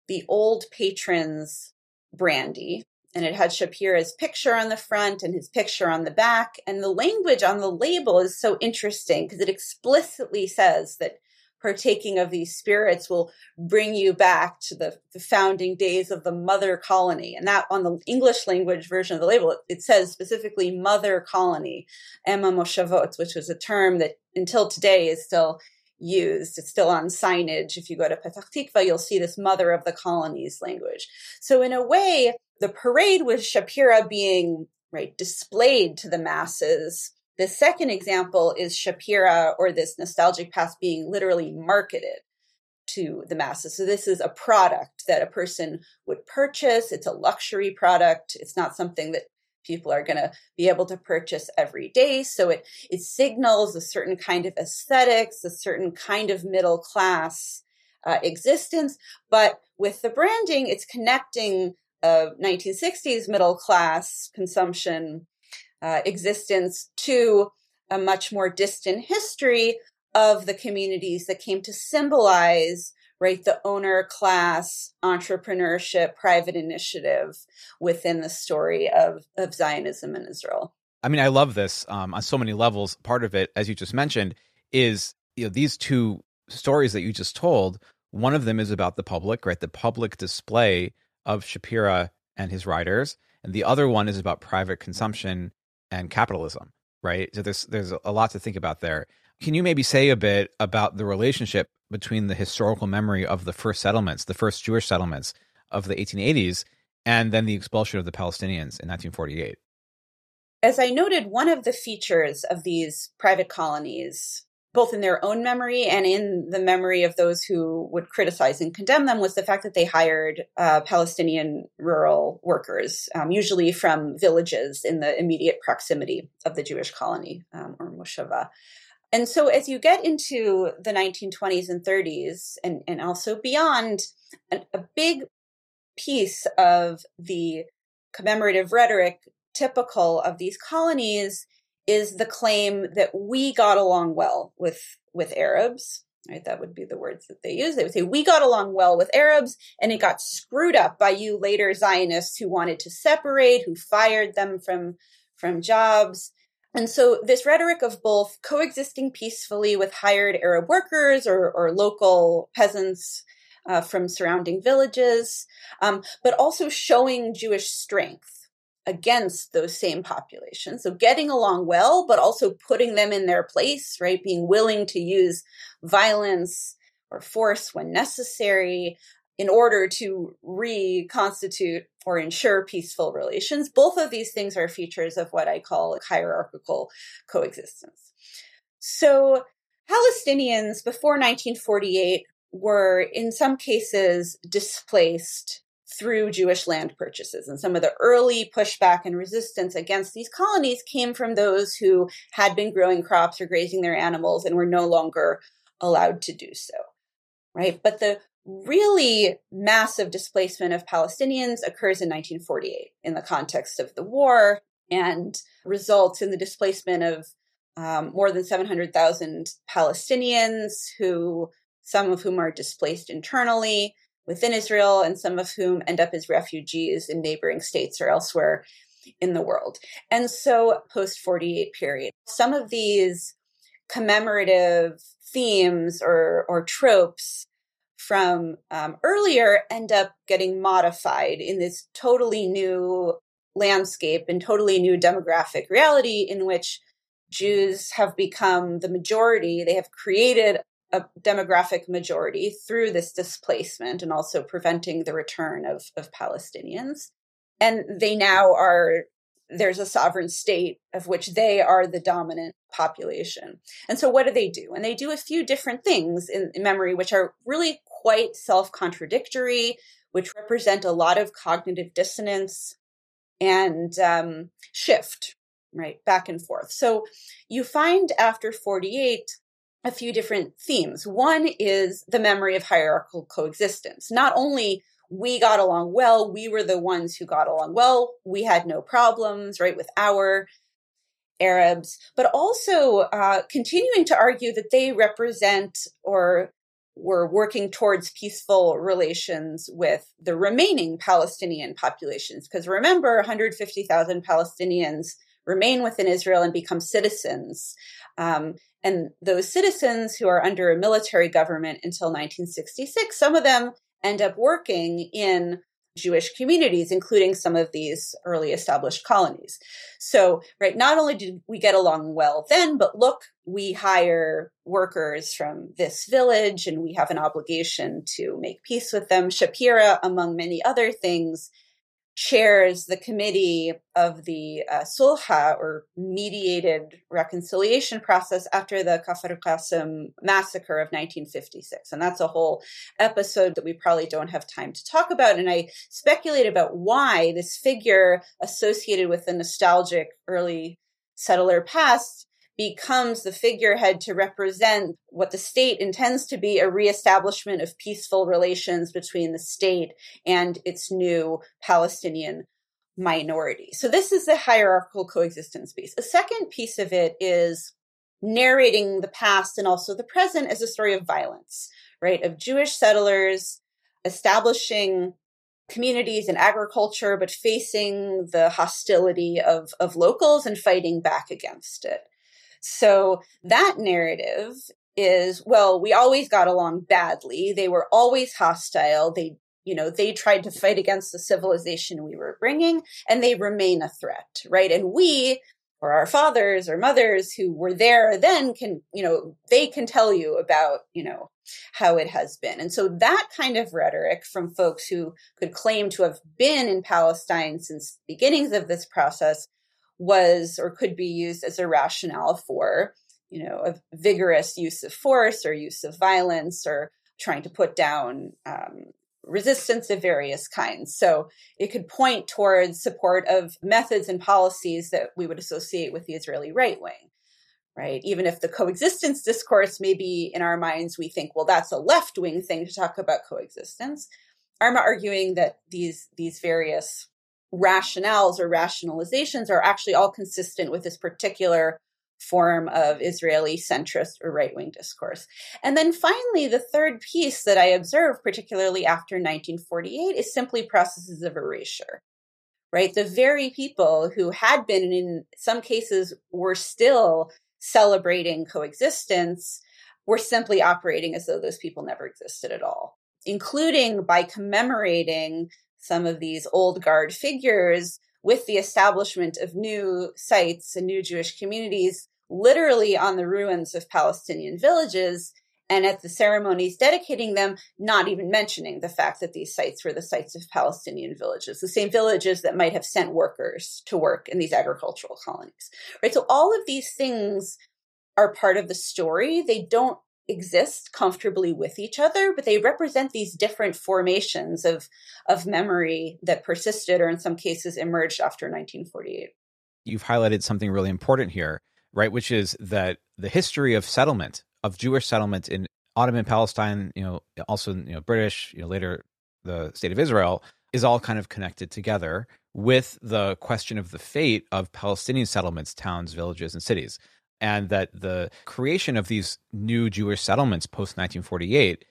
the Old Patrons Brandy. And it had Shapira's picture on the front and his picture on the back. And the language on the label is so interesting because it explicitly says that partaking of these spirits will bring you back to the, the, founding days of the mother colony. And that on the English language version of the label, it, it says specifically mother colony, Em HaMoshavot, which was a term that until today is still used. It's still on signage. If you go to Petah Tikva, you'll see this mother of the colonies language. So in a way, the parade with Shapira being right displayed to the masses. The second example is Shapira or this nostalgic past being literally marketed to the masses. So this is a product that a person would purchase. It's a luxury product. It's not something that people are going to be able to purchase every day. So it, it signals a certain kind of aesthetics, a certain kind of middle class uh, existence. But with the branding, it's connecting a 1960s middle class consumption uh, existence to a much more distant history of the communities that came to symbolize right the owner class entrepreneurship private initiative within the story of of zionism in israel. I mean i love this um, on so many levels. Part of it as you just mentioned is you know these two stories that you just told one of them is about the public right the public display of shapira and his writers and the other one is about private consumption and capitalism right so there's there's a lot to think about there can you maybe say a bit about the relationship between the historical memory of the first settlements, the first Jewish settlements of the 1880s, and then the expulsion of the Palestinians in 1948. As I noted, one of the features of these private colonies, both in their own memory and in the memory of those who would criticize and condemn them, was the fact that they hired uh, Palestinian rural workers, um, usually from villages in the immediate proximity of the Jewish colony um, or Moshava. And so as you get into the 1920s and 30s and, and also beyond, a, a big piece of the commemorative rhetoric typical of these colonies is the claim that we got along well with with Arabs. Right, that would be the words that they use. They would say we got along well with Arabs, and it got screwed up by you later Zionists who wanted to separate, who fired them from from jobs. And so this rhetoric of both coexisting peacefully with hired Arab workers or, or local peasants uh, from surrounding villages, um, but also showing Jewish strength against those same populations. So getting along well, but also putting them in their place, right? Being willing to use violence or force when necessary, in order to reconstitute or ensure peaceful relations. Both of these things are features of what I call hierarchical coexistence. So Palestinians before 1948 were in some cases displaced through Jewish land purchases. And some of the early pushback and resistance against these colonies came from those who had been growing crops or grazing their animals and were no longer allowed to do so. Right. But the really massive displacement of Palestinians occurs in 1948 in the context of the war and results in the displacement of um, more than 700,000 Palestinians who some of whom are displaced internally within Israel and some of whom end up as refugees in neighboring states or elsewhere in the world. And so post 48 period, some of these commemorative themes or, or tropes from um, earlier end up getting modified in this totally new landscape and totally new demographic reality in which Jews have become the majority. They have created a demographic majority through this displacement and also preventing the return of, of Palestinians. And they now are, there's a sovereign state of which they are the dominant population. And so what do they do? And they do a few different things in, in memory, which are really quite self contradictory, which represent a lot of cognitive dissonance and um, shift, right, back and forth. So you find after 48 a few different themes. One is the memory of hierarchical coexistence. Not only we got along well, we were the ones who got along well, we had no problems, right, with our Arabs, but also uh, continuing to argue that they represent or were working towards peaceful relations with the remaining Palestinian populations. Because remember, 150,000 Palestinians remain within Israel and become citizens. Um, and those citizens who are under a military government until 1966, some of them end up working in Jewish communities, including some of these early established colonies. So, right, not only did we get along well then, but look, we hire workers from this village and we have an obligation to make peace with them. Shapira, among many other things, chairs the committee of the uh, Sulha or mediated reconciliation process after the Kafr Qasim massacre of 1956. And that's a whole episode that we probably don't have time to talk about. And I speculate about why this figure associated with the nostalgic early settler past becomes the figurehead to represent what the state intends to be a reestablishment of peaceful relations between the state and its new Palestinian minority. So this is the hierarchical coexistence piece. A second piece of it is narrating the past and also the present as a story of violence, right? Of Jewish settlers establishing communities and agriculture, but facing the hostility of, of locals and fighting back against it. So that narrative is, well, we always got along badly. They were always hostile. They, you know, they tried to fight against the civilization we were bringing and they remain a threat, right? And we, or our fathers or mothers who were there then can, you know, they can tell you about, you know, how it has been. And so that kind of rhetoric from folks who could claim to have been in Palestine since beginnings of this process was or could be used as a rationale for, you know, a vigorous use of force or use of violence or trying to put down um, resistance of various kinds. So it could point towards support of methods and policies that we would associate with the Israeli right wing. Right. Even if the coexistence discourse maybe in our minds, we think, well, that's a left wing thing to talk about coexistence. I'm arguing that these these various rationales or rationalizations are actually all consistent with this particular form of Israeli centrist or right wing discourse. And then finally, the third piece that I observe, particularly after 1948, is simply processes of erasure. Right? The very people who had been, and in some cases were still celebrating coexistence, were simply operating as though those people never existed at all, including by commemorating some of these old guard figures with the establishment of new sites and new Jewish communities, literally on the ruins of Palestinian villages. And at the ceremonies dedicating them, not even mentioning the fact that these sites were the sites of Palestinian villages, the same villages that might have sent workers to work in these agricultural colonies. Right. So all of these things are part of the story. They don't exist comfortably with each other, but they represent these different formations of, of memory that persisted or in some cases emerged after 1948. You've highlighted something really important here, right? Which is that the history of settlement, of Jewish settlement in Ottoman Palestine, you know, also, you know, British, you know, later the state of Israel, is all kind of connected together with the question of the fate of Palestinian settlements, towns, villages, and cities and that the creation of these new Jewish settlements post 1948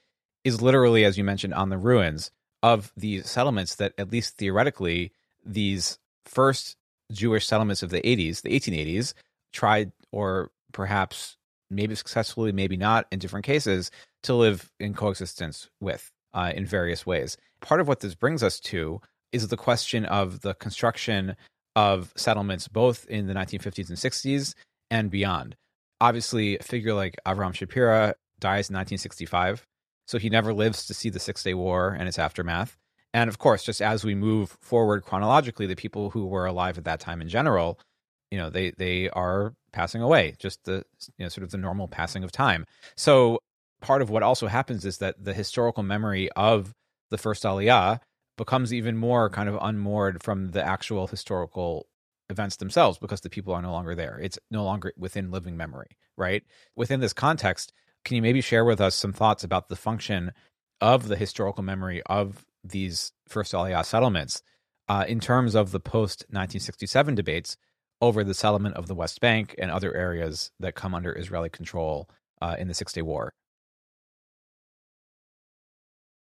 is literally, as you mentioned, on the ruins of these settlements that, at least theoretically, these first Jewish settlements of the 80s, the 1880s, tried or perhaps maybe successfully, maybe not in different cases, to live in coexistence with uh, in various ways. Part of what this brings us to is the question of the construction of settlements both in the 1950s and 60s and beyond. Obviously, a figure like Avraham Shapira dies in 1965, so he never lives to see the Six Day War and its aftermath. And of course, just as we move forward chronologically, the people who were alive at that time in general, you know, they they are passing away, just the you know sort of the normal passing of time. So part of what also happens is that the historical memory of the first Aliyah becomes even more kind of unmoored from the actual historical events themselves because the people are no longer there. It's no longer within living memory, right? Within this context, can you maybe share with us some thoughts about the function of the historical memory of these first Aliyah settlements uh, in terms of the post 1967 debates over the settlement of the West Bank and other areas that come under Israeli control uh, in the Six Day War?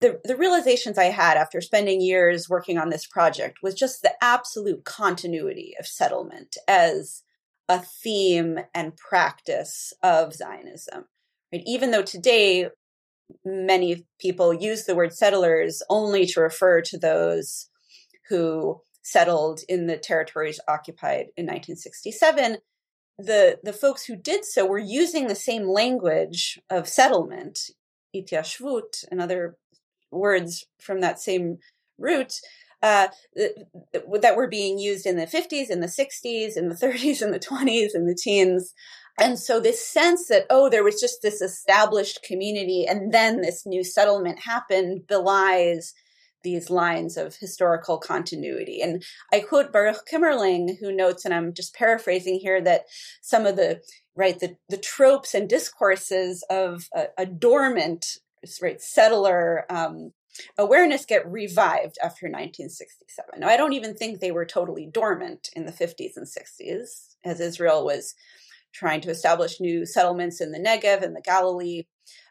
The, the realizations I had after spending years working on this project was just the absolute continuity of settlement as a theme and practice of Zionism. Right? Even though today many people use the word settlers only to refer to those who settled in the territories occupied in 1967 the the folks who did so were using the same language of settlement hityashvut and other words from that same root uh, that were being used in the 50s in the 60s in the 30s in the 20s in the teens and so this sense that, oh, there was just this established community and then this new settlement happened belies these lines of historical continuity. And I quote Baruch Kimmerling, who notes, and I'm just paraphrasing here, that some of the right the, the tropes and discourses of a, a dormant right settler um, awareness get revived after 1967. Now, I don't even think they were totally dormant in the 50s and 60s, as Israel was trying to establish new settlements in the Negev and the Galilee.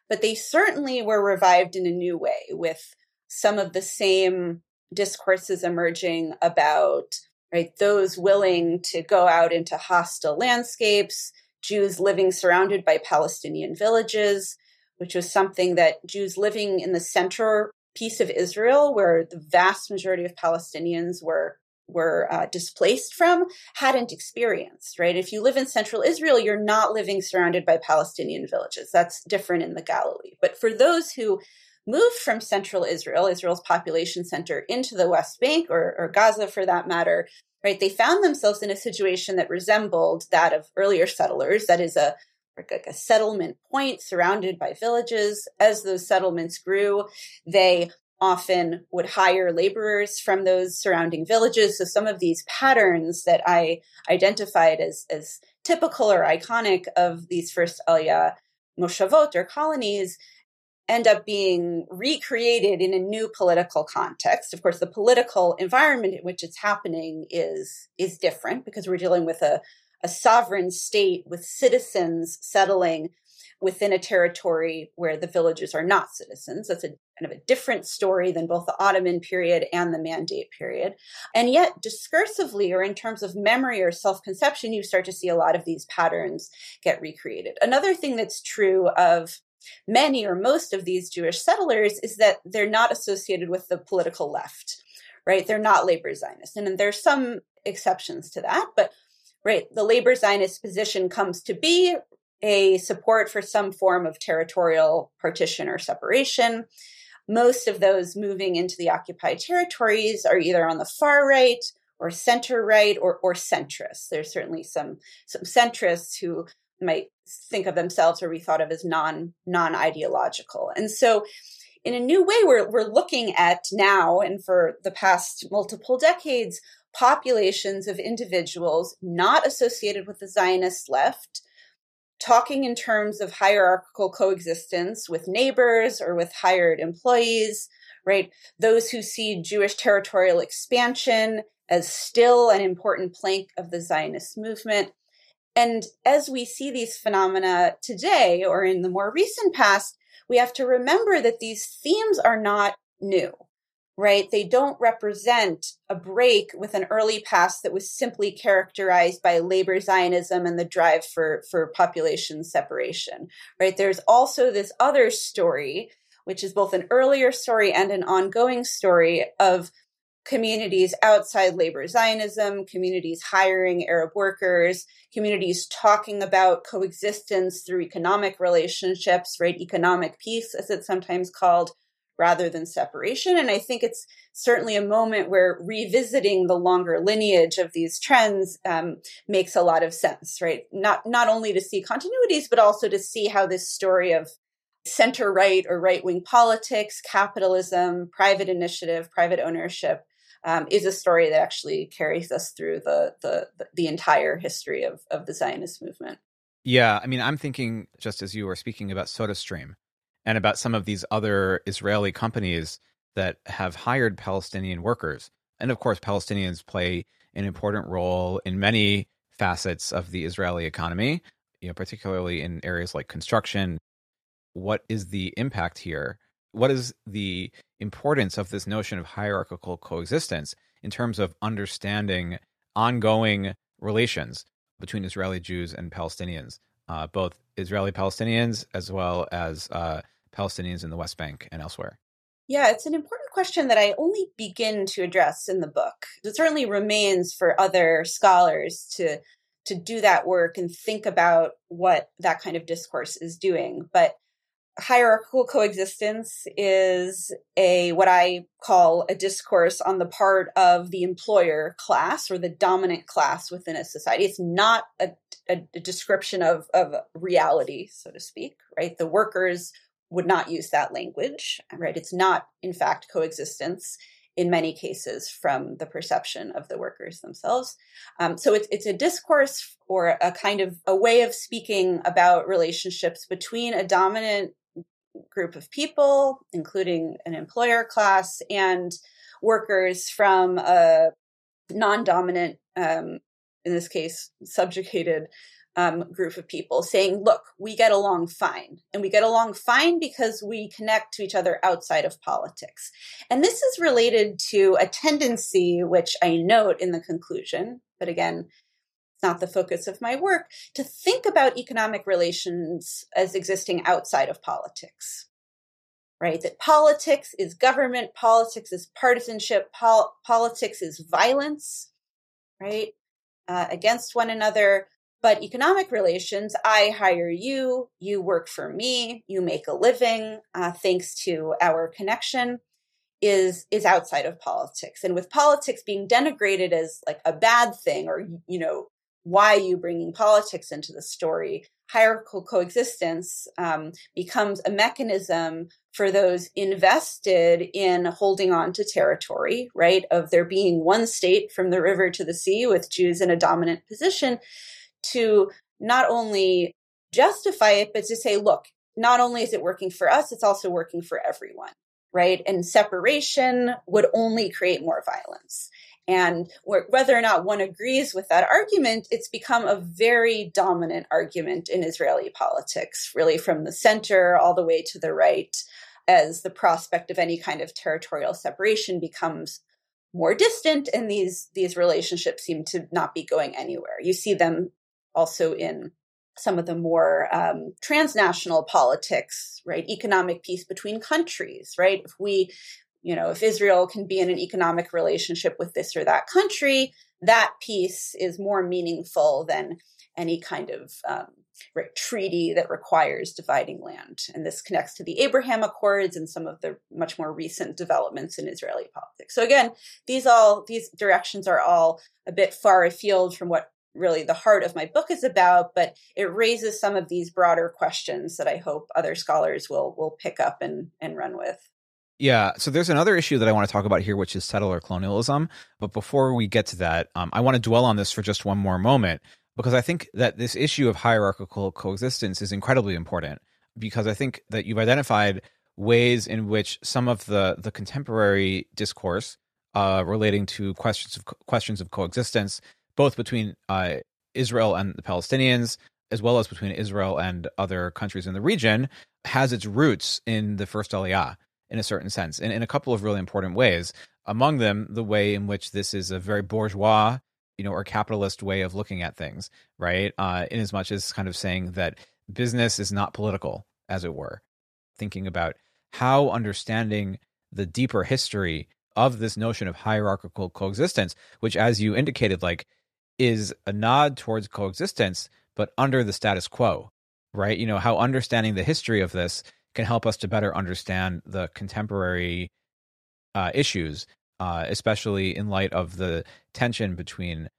But they certainly were revived in a new way with some of the same discourses emerging about right those willing to go out into hostile landscapes jews living surrounded by palestinian villages which was something that jews living in the center piece of israel where the vast majority of palestinians were were uh, displaced from hadn't experienced, right? If you live in central Israel, you're not living surrounded by Palestinian villages. That's different in the Galilee. But for those who moved from central Israel, Israel's population center, into the West Bank or, or Gaza for that matter, right, they found themselves in a situation that resembled that of earlier settlers. That is a like a settlement point surrounded by villages. As those settlements grew, they often would hire laborers from those surrounding villages. So some of these patterns that I identified as, as typical or iconic of these first Aliyah moshavot or colonies end up being recreated in a new political context. Of course, the political environment in which it's happening is is different because we're dealing with a, a sovereign state with citizens settling within a territory where the villages are not citizens. That's a kind of a different story than both the Ottoman period and the Mandate period. And yet, discursively, or in terms of memory or self conception, you start to see a lot of these patterns get recreated. Another thing that's true of many or most of these Jewish settlers is that they're not associated with the political left, right? They're not labor Zionists. And there's some exceptions to that, but right, the labor Zionist position comes to be a support for some form of territorial partition or separation. Most of those moving into the occupied territories are either on the far right or center right or, or centrist. There's certainly some some centrists who might think of themselves or be thought of as non non ideological. And so, in a new way, we're we're looking at now and for the past multiple decades populations of individuals not associated with the Zionist left talking in terms of hierarchical coexistence with neighbors or with hired employees, right? Those who see Jewish territorial expansion as still an important plank of the Zionist movement. And as we see these phenomena today or in the more recent past, we have to remember that these themes are not new right? They don't represent a break with an early past that was simply characterized by labor Zionism and the drive for, for population separation, right? There's also this other story, which is both an earlier story and an ongoing story of communities outside labor Zionism, communities hiring Arab workers, communities talking about coexistence through economic relationships, right? Economic peace, as it's sometimes called, rather than separation. And I think it's certainly a moment where revisiting the longer lineage of these trends um, makes a lot of sense, right? Not not only to see continuities, but also to see how this story of center right or right wing politics, capitalism, private initiative, private ownership. Um, is a story that actually carries us through the the the entire history of of the Zionist movement. Yeah, I mean, I'm thinking just as you were speaking about SodaStream, and about some of these other Israeli companies that have hired Palestinian workers. And of course, Palestinians play an important role in many facets of the Israeli economy, you know, particularly in areas like construction. What is the impact here? What is the importance of this notion of hierarchical coexistence in terms of understanding ongoing relations between Israeli Jews and Palestinians, uh, both Israeli Palestinians as well as uh, Palestinians in the West Bank and elsewhere? Yeah, it's an important question that I only begin to address in the book. It certainly remains for other scholars to to do that work and think about what that kind of discourse is doing. But hierarchical coexistence is a what I call a discourse on the part of the employer class or the dominant class within a society. It's not a, a, a description of, of reality, so to speak, right? The workers would not use that language, right? It's not, in fact, coexistence in many cases from the perception of the workers themselves. Um, so it's, it's a discourse or a kind of a way of speaking about relationships between a dominant group of people, including an employer class and workers from a non-dominant, um, in this case, subjugated um, group of people saying, look, we get along fine. And we get along fine because we connect to each other outside of politics. And this is related to a tendency, which I note in the conclusion, but again, not the focus of my work, to think about economic relations as existing outside of politics. Right? That politics is government, politics is partisanship, pol- politics is violence, right? Uh, against one another. But economic relations, I hire you, you work for me, you make a living, uh, thanks to our connection, is is outside of politics. And with politics being denigrated as like a bad thing, or you know, why you bringing politics into the story, hierarchical coexistence um, becomes a mechanism for those invested in holding on to territory, right? Of there being one state from the river to the sea with Jews in a dominant position to not only justify it, but to say, look, not only is it working for us, it's also working for everyone, right? And separation would only create more violence. And whether or not one agrees with that argument, it's become a very dominant argument in Israeli politics, really from the center all the way to the right, as the prospect of any kind of territorial separation becomes more distant and these these relationships seem to not be going anywhere you see them also in some of the more um, transnational politics, right? Economic peace between countries, right? If we, you know, if Israel can be in an economic relationship with this or that country, that peace is more meaningful than any kind of um, treaty that requires dividing land. And this connects to the Abraham Accords and some of the much more recent developments in Israeli politics. So again, these all these directions are all a bit far afield from what really the heart of my book is about, but it raises some of these broader questions that I hope other scholars will will pick up and and run with. Yeah, so there's another issue that I want to talk about here, which is settler colonialism. But before we get to that, um, I want to dwell on this for just one more moment because I think that this issue of hierarchical coexistence is incredibly important because I think that you've identified ways in which some of the the contemporary discourse uh, relating to questions of questions of coexistence both between uh, Israel and the Palestinians, as well as between Israel and other countries in the region, has its roots in the first Aliyah in a certain sense, and in a couple of really important ways. Among them, the way in which this is a very bourgeois, you know, or capitalist way of looking at things, right? Uh, in as much as kind of saying that business is not political, as it were. Thinking about how understanding the deeper history of this notion of hierarchical coexistence, which, as you indicated, like is a nod towards coexistence, but under the status quo, right? You know, how understanding the history of this can help us to better understand the contemporary uh, issues, uh, especially in light of the tension between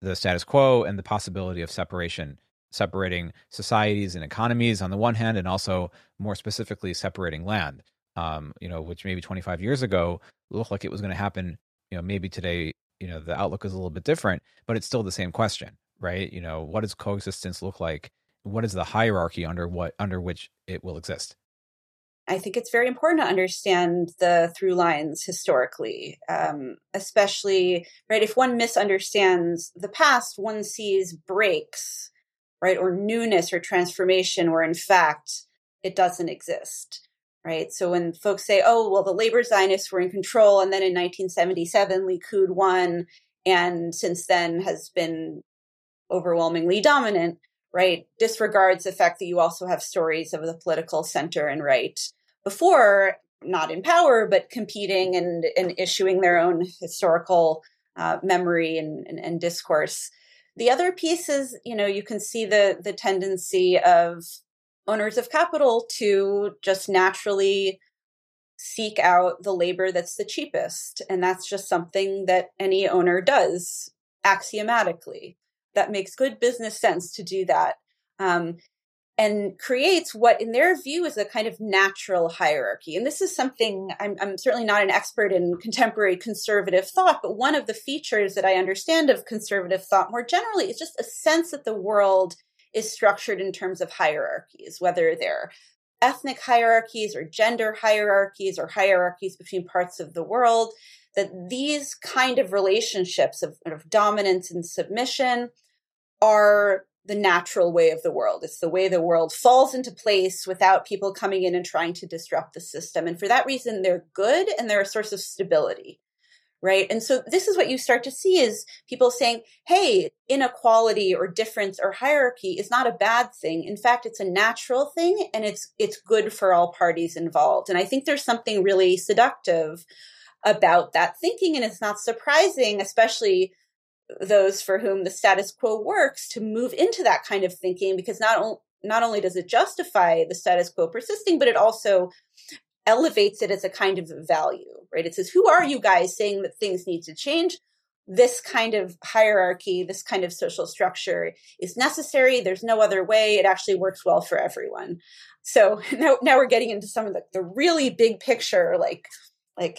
the status quo and the possibility of separation, separating societies and economies on the one hand, and also more specifically separating land. Um, you know, which maybe 25 years ago looked like it was going to happen. You know, maybe today you know the outlook is a little bit different but it's still the same question right you know what does coexistence look like what is the hierarchy under what under which it will exist I think it's very important to understand the through lines historically, um, especially right. If one misunderstands the past, one sees breaks, right, or newness or transformation, where in fact it doesn't exist right? So when folks say, oh, well, the labor Zionists were in control, and then in 1977, Likud won, and since then has been overwhelmingly dominant, right, disregards the fact that you also have stories of the political center and right before, not in power, but competing and, and issuing their own historical uh, memory and, and, and discourse. The other piece is, you know, you can see the the tendency of owners of capital to just naturally seek out the labor that's the cheapest. And that's just something that any owner does axiomatically. That makes good business sense to do that. Um, and creates what, in their view, is a kind of natural hierarchy. And this is something I'm, I'm, certainly not an expert in contemporary conservative thought, but one of the features that I understand of conservative thought more generally is just a sense that the world is structured in terms of hierarchies, whether they're ethnic hierarchies or gender hierarchies or hierarchies between parts of the world, that these kind of relationships of, of dominance and submission are the natural way of the world. It's the way the world falls into place without people coming in and trying to disrupt the system. And for that reason, they're good and they're a source of stability right and so this is what you start to see is people saying hey inequality or difference or hierarchy is not a bad thing in fact it's a natural thing and it's it's good for all parties involved and i think there's something really seductive about that thinking and it's not surprising especially those for whom the status quo works to move into that kind of thinking because not only not only does it justify the status quo persisting but it also elevates it as a kind of value, right? It says, who are you guys saying that things need to change? This kind of hierarchy, this kind of social structure is necessary. There's no other way. It actually works well for everyone. So (laughs) now, now we're getting into some of the, the really big picture, like, like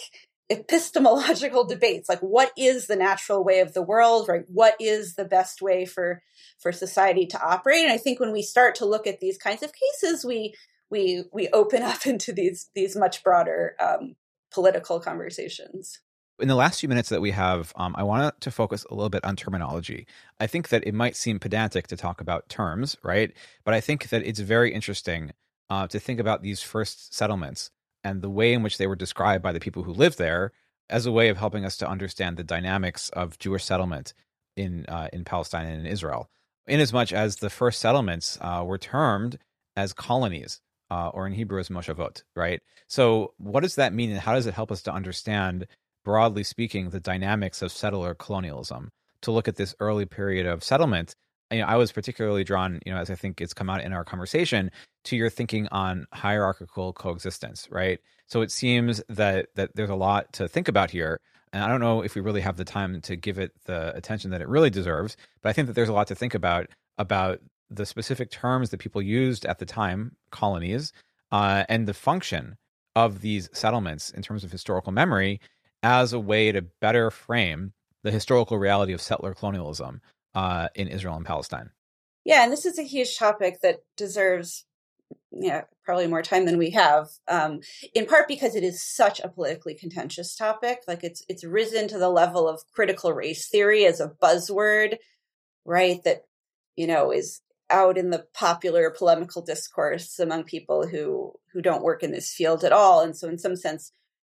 epistemological debates like what is the natural way of the world right what is the best way for for society to operate and i think when we start to look at these kinds of cases we we we open up (laughs) into these these much broader um, political conversations. In the last few minutes that we have, um, I want to focus a little bit on terminology. I think that it might seem pedantic to talk about terms, right? But I think that it's very interesting uh, to think about these first settlements and the way in which they were described by the people who lived there as a way of helping us to understand the dynamics of Jewish settlement in uh, in Palestine and in Israel. Inasmuch as the first settlements uh, were termed as colonies, uh, or in Hebrew as moshavot, right? So, what does that mean, and how does it help us to understand, broadly speaking, the dynamics of settler colonialism? To look at this early period of settlement, you know, I was particularly drawn, you know, as I think it's come out in our conversation, to your thinking on hierarchical coexistence, right? So it seems that that there's a lot to think about here, and I don't know if we really have the time to give it the attention that it really deserves, but I think that there's a lot to think about about the specific terms that people used at the time, colonies, uh, and the function of these settlements in terms of historical memory as a way to better frame the historical reality of settler colonialism uh, in Israel and Palestine. Yeah, and this is a huge topic that deserves yeah, probably more time than we have. Um, in part because it is such a politically contentious topic. Like it's it's risen to the level of critical race theory as a buzzword, right? That you know is out in the popular polemical discourse among people who who don't work in this field at all and so in some sense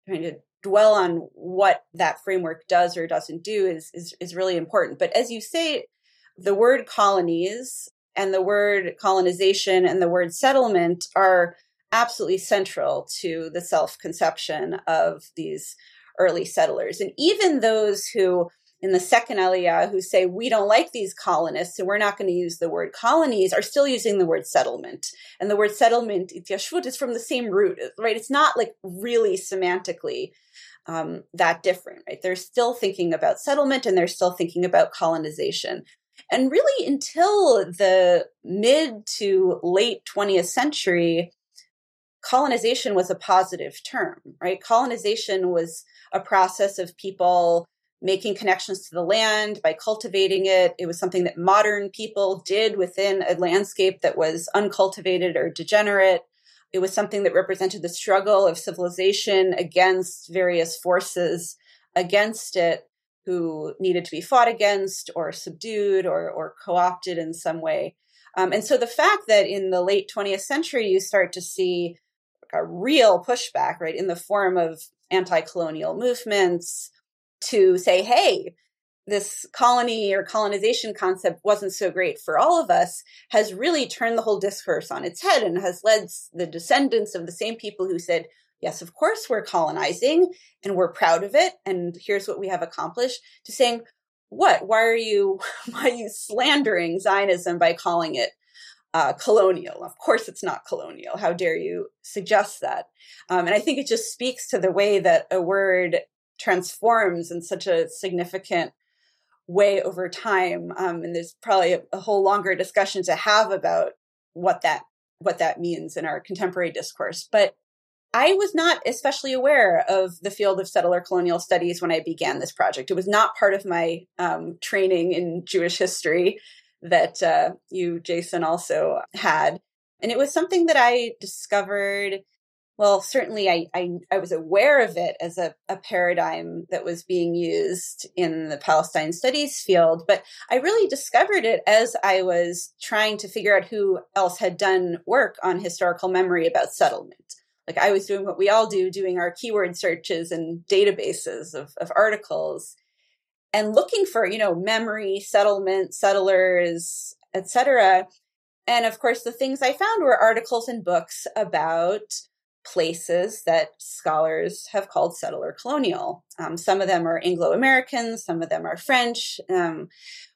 trying to dwell on what that framework does or doesn't do is is, is really important but as you say the word colonies and the word colonization and the word settlement are absolutely central to the self conception of these early settlers and even those who in the second Aliyah who say we don't like these colonists and we're not going to use the word colonies are still using the word settlement. And the word settlement, hityashvut, is from the same root, right? It's not like really semantically um, that different, right? They're still thinking about settlement and they're still thinking about colonization. And really, until the mid to late 20th century, colonization was a positive term, right? Colonization was a process of people making connections to the land by cultivating it. It was something that modern people did within a landscape that was uncultivated or degenerate. It was something that represented the struggle of civilization against various forces against it who needed to be fought against or subdued or, or co opted in some way. Um, and so the fact that in the late 20th century you start to see a real pushback, right, in the form of anti colonial movements, to say, hey, this colony or colonization concept wasn't so great for all of us has really turned the whole discourse on its head and has led the descendants of the same people who said, yes, of course we're colonizing and we're proud of it. And here's what we have accomplished to saying, what? Why are you, (laughs) why are you slandering Zionism by calling it uh, colonial. Of course, it's not colonial. How dare you suggest that? Um, and I think it just speaks to the way that a word transforms in such a significant way over time. Um, and there's probably a, a whole longer discussion to have about what that what that means in our contemporary discourse. But I was not especially aware of the field of settler colonial studies when I began this project. It was not part of my um, training in Jewish history that uh, you, Jason, also had. And it was something that I discovered well, certainly I, I, I, was aware of it as a, a paradigm that was being used in the Palestine studies field, but I really discovered it as I was trying to figure out who else had done work on historical memory about settlement. Like I was doing what we all do, doing our keyword searches and databases of, of articles and looking for, you know, memory, settlement, settlers, etc. And of course, the things I found were articles and books about places that scholars have called settler colonial. Um, some of them are Anglo American, some of them are French, um,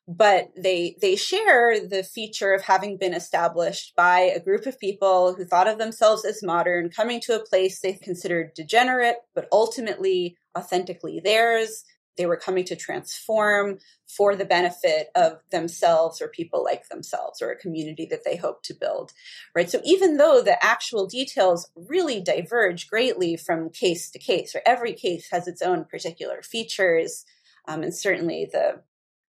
but they they share the feature of having been established by a group of people who thought of themselves as modern, coming to a place they considered degenerate, but ultimately authentically theirs. They were coming to transform for the benefit of themselves or people like themselves or a community that they hope to build, right? So even though the actual details really diverge greatly from case to case, or every case has its own particular features, um, and certainly the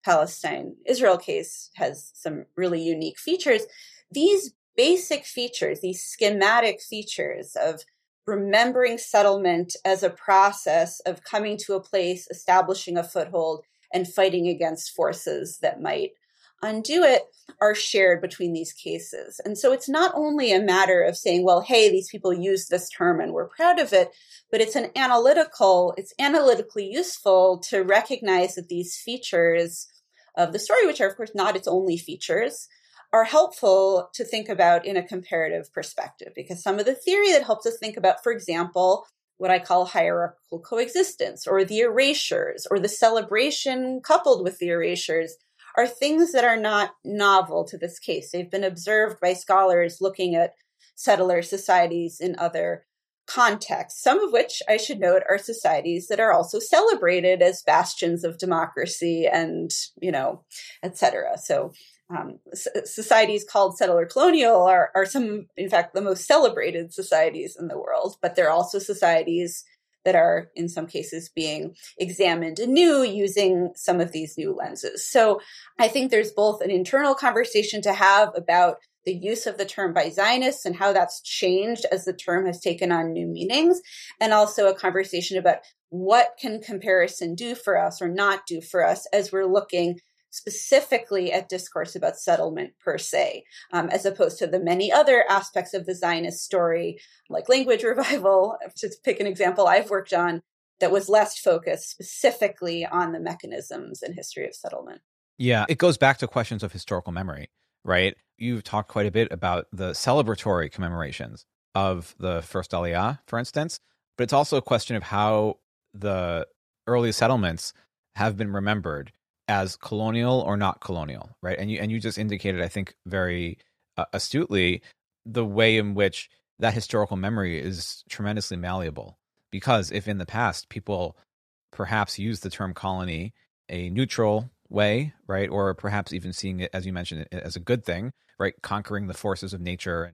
Palestine Israel case has some really unique features. These basic features, these schematic features of remembering settlement as a process of coming to a place, establishing a foothold, and fighting against forces that might undo it are shared between these cases. And so it's not only a matter of saying, well, hey, these people use this term and we're proud of it, but it's an analytical, it's analytically useful to recognize that these features of the story, which are of course not its only features, are helpful to think about in a comparative perspective because some of the theory that helps us think about, for example, what I call hierarchical coexistence or the erasures or the celebration coupled with the erasures are things that are not novel to this case. They've been observed by scholars looking at settler societies in other contexts, some of which I should note are societies that are also celebrated as bastions of democracy and, you know, et cetera. So um, societies called settler colonial are, are some, in fact, the most celebrated societies in the world, but they're also societies that are, in some cases, being examined anew using some of these new lenses. So I think there's both an internal conversation to have about the use of the term by Zionists and how that's changed as the term has taken on new meanings, and also a conversation about what can comparison do for us or not do for us as we're looking specifically at discourse about settlement per se, um, as opposed to the many other aspects of the Zionist story, like language (laughs) revival, to pick an example I've worked on, that was less focused specifically on the mechanisms and history of settlement. Yeah, it goes back to questions of historical memory, right? You've talked quite a bit about the celebratory commemorations of the first Aliyah, for instance, but it's also a question of how the early settlements have been remembered as colonial or not colonial, right? And you and you just indicated, I think, very uh, astutely the way in which that historical memory is tremendously malleable. Because if in the past people perhaps used the term colony a neutral way, right, or perhaps even seeing it, as you mentioned, it as a good thing, right, conquering the forces of nature,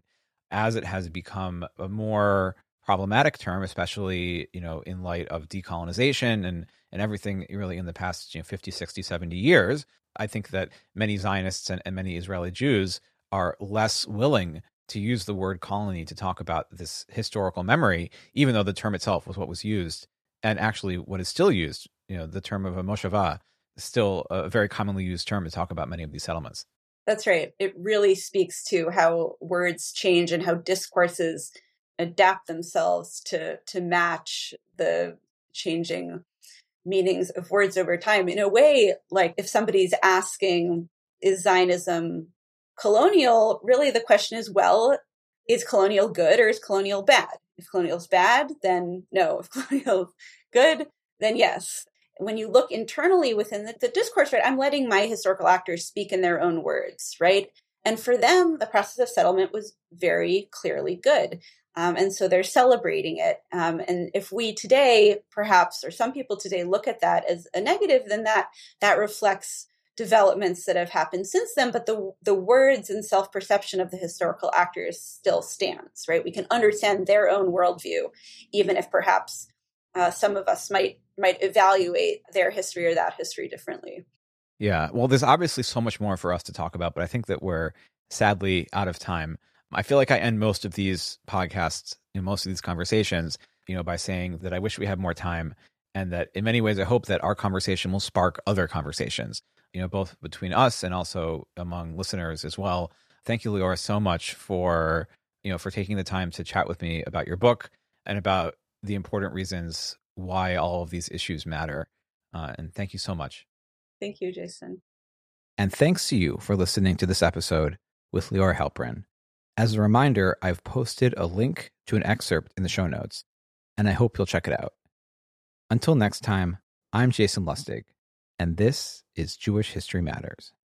as it has become a more problematic term, especially you know in light of decolonization and and everything really in the past you know 50 60 70 years i think that many zionists and, and many israeli jews are less willing to use the word colony to talk about this historical memory even though the term itself was what was used. And actually what is still used you know the term of a moshava is still a very commonly used term to talk about many of these settlements that's right it really speaks to how words change and how discourses adapt themselves to to match the changing meanings of words over time. In a way, like if somebody's asking, is Zionism colonial? Really, the question is, well, is colonial good or is colonial bad? If colonial's bad, then no. If (laughs) colonial's good, then yes. When you look internally within the, the discourse, right, I'm letting my historical actors speak in their own words, right? And for them, the process of settlement was very clearly good. Um, and so they're celebrating it. Um, and if we today, perhaps, or some people today look at that as a negative, then that that reflects developments that have happened since then. But the the words and self perception of the historical actors still stands. Right? We can understand their own worldview, even if perhaps uh, some of us might might evaluate their history or that history differently. Yeah. Well, there's obviously so much more for us to talk about, but I think that we're sadly out of time. I feel like I end most of these podcasts, you know, most of these conversations, you know, by saying that I wish we had more time and that in many ways I hope that our conversation will spark other conversations, you know, both between us and also among listeners as well. Thank you, Liora, so much for, you know, for taking the time to chat with me about your book and about the important reasons why all of these issues matter. Uh, and thank you so much. Thank you, Jason. And thanks to you for listening to this episode with Liora Halperin. As a reminder, I've posted a link to an excerpt in the show notes, and I hope you'll check it out. Until next time, I'm Jason Lustig, and this is Jewish History Matters.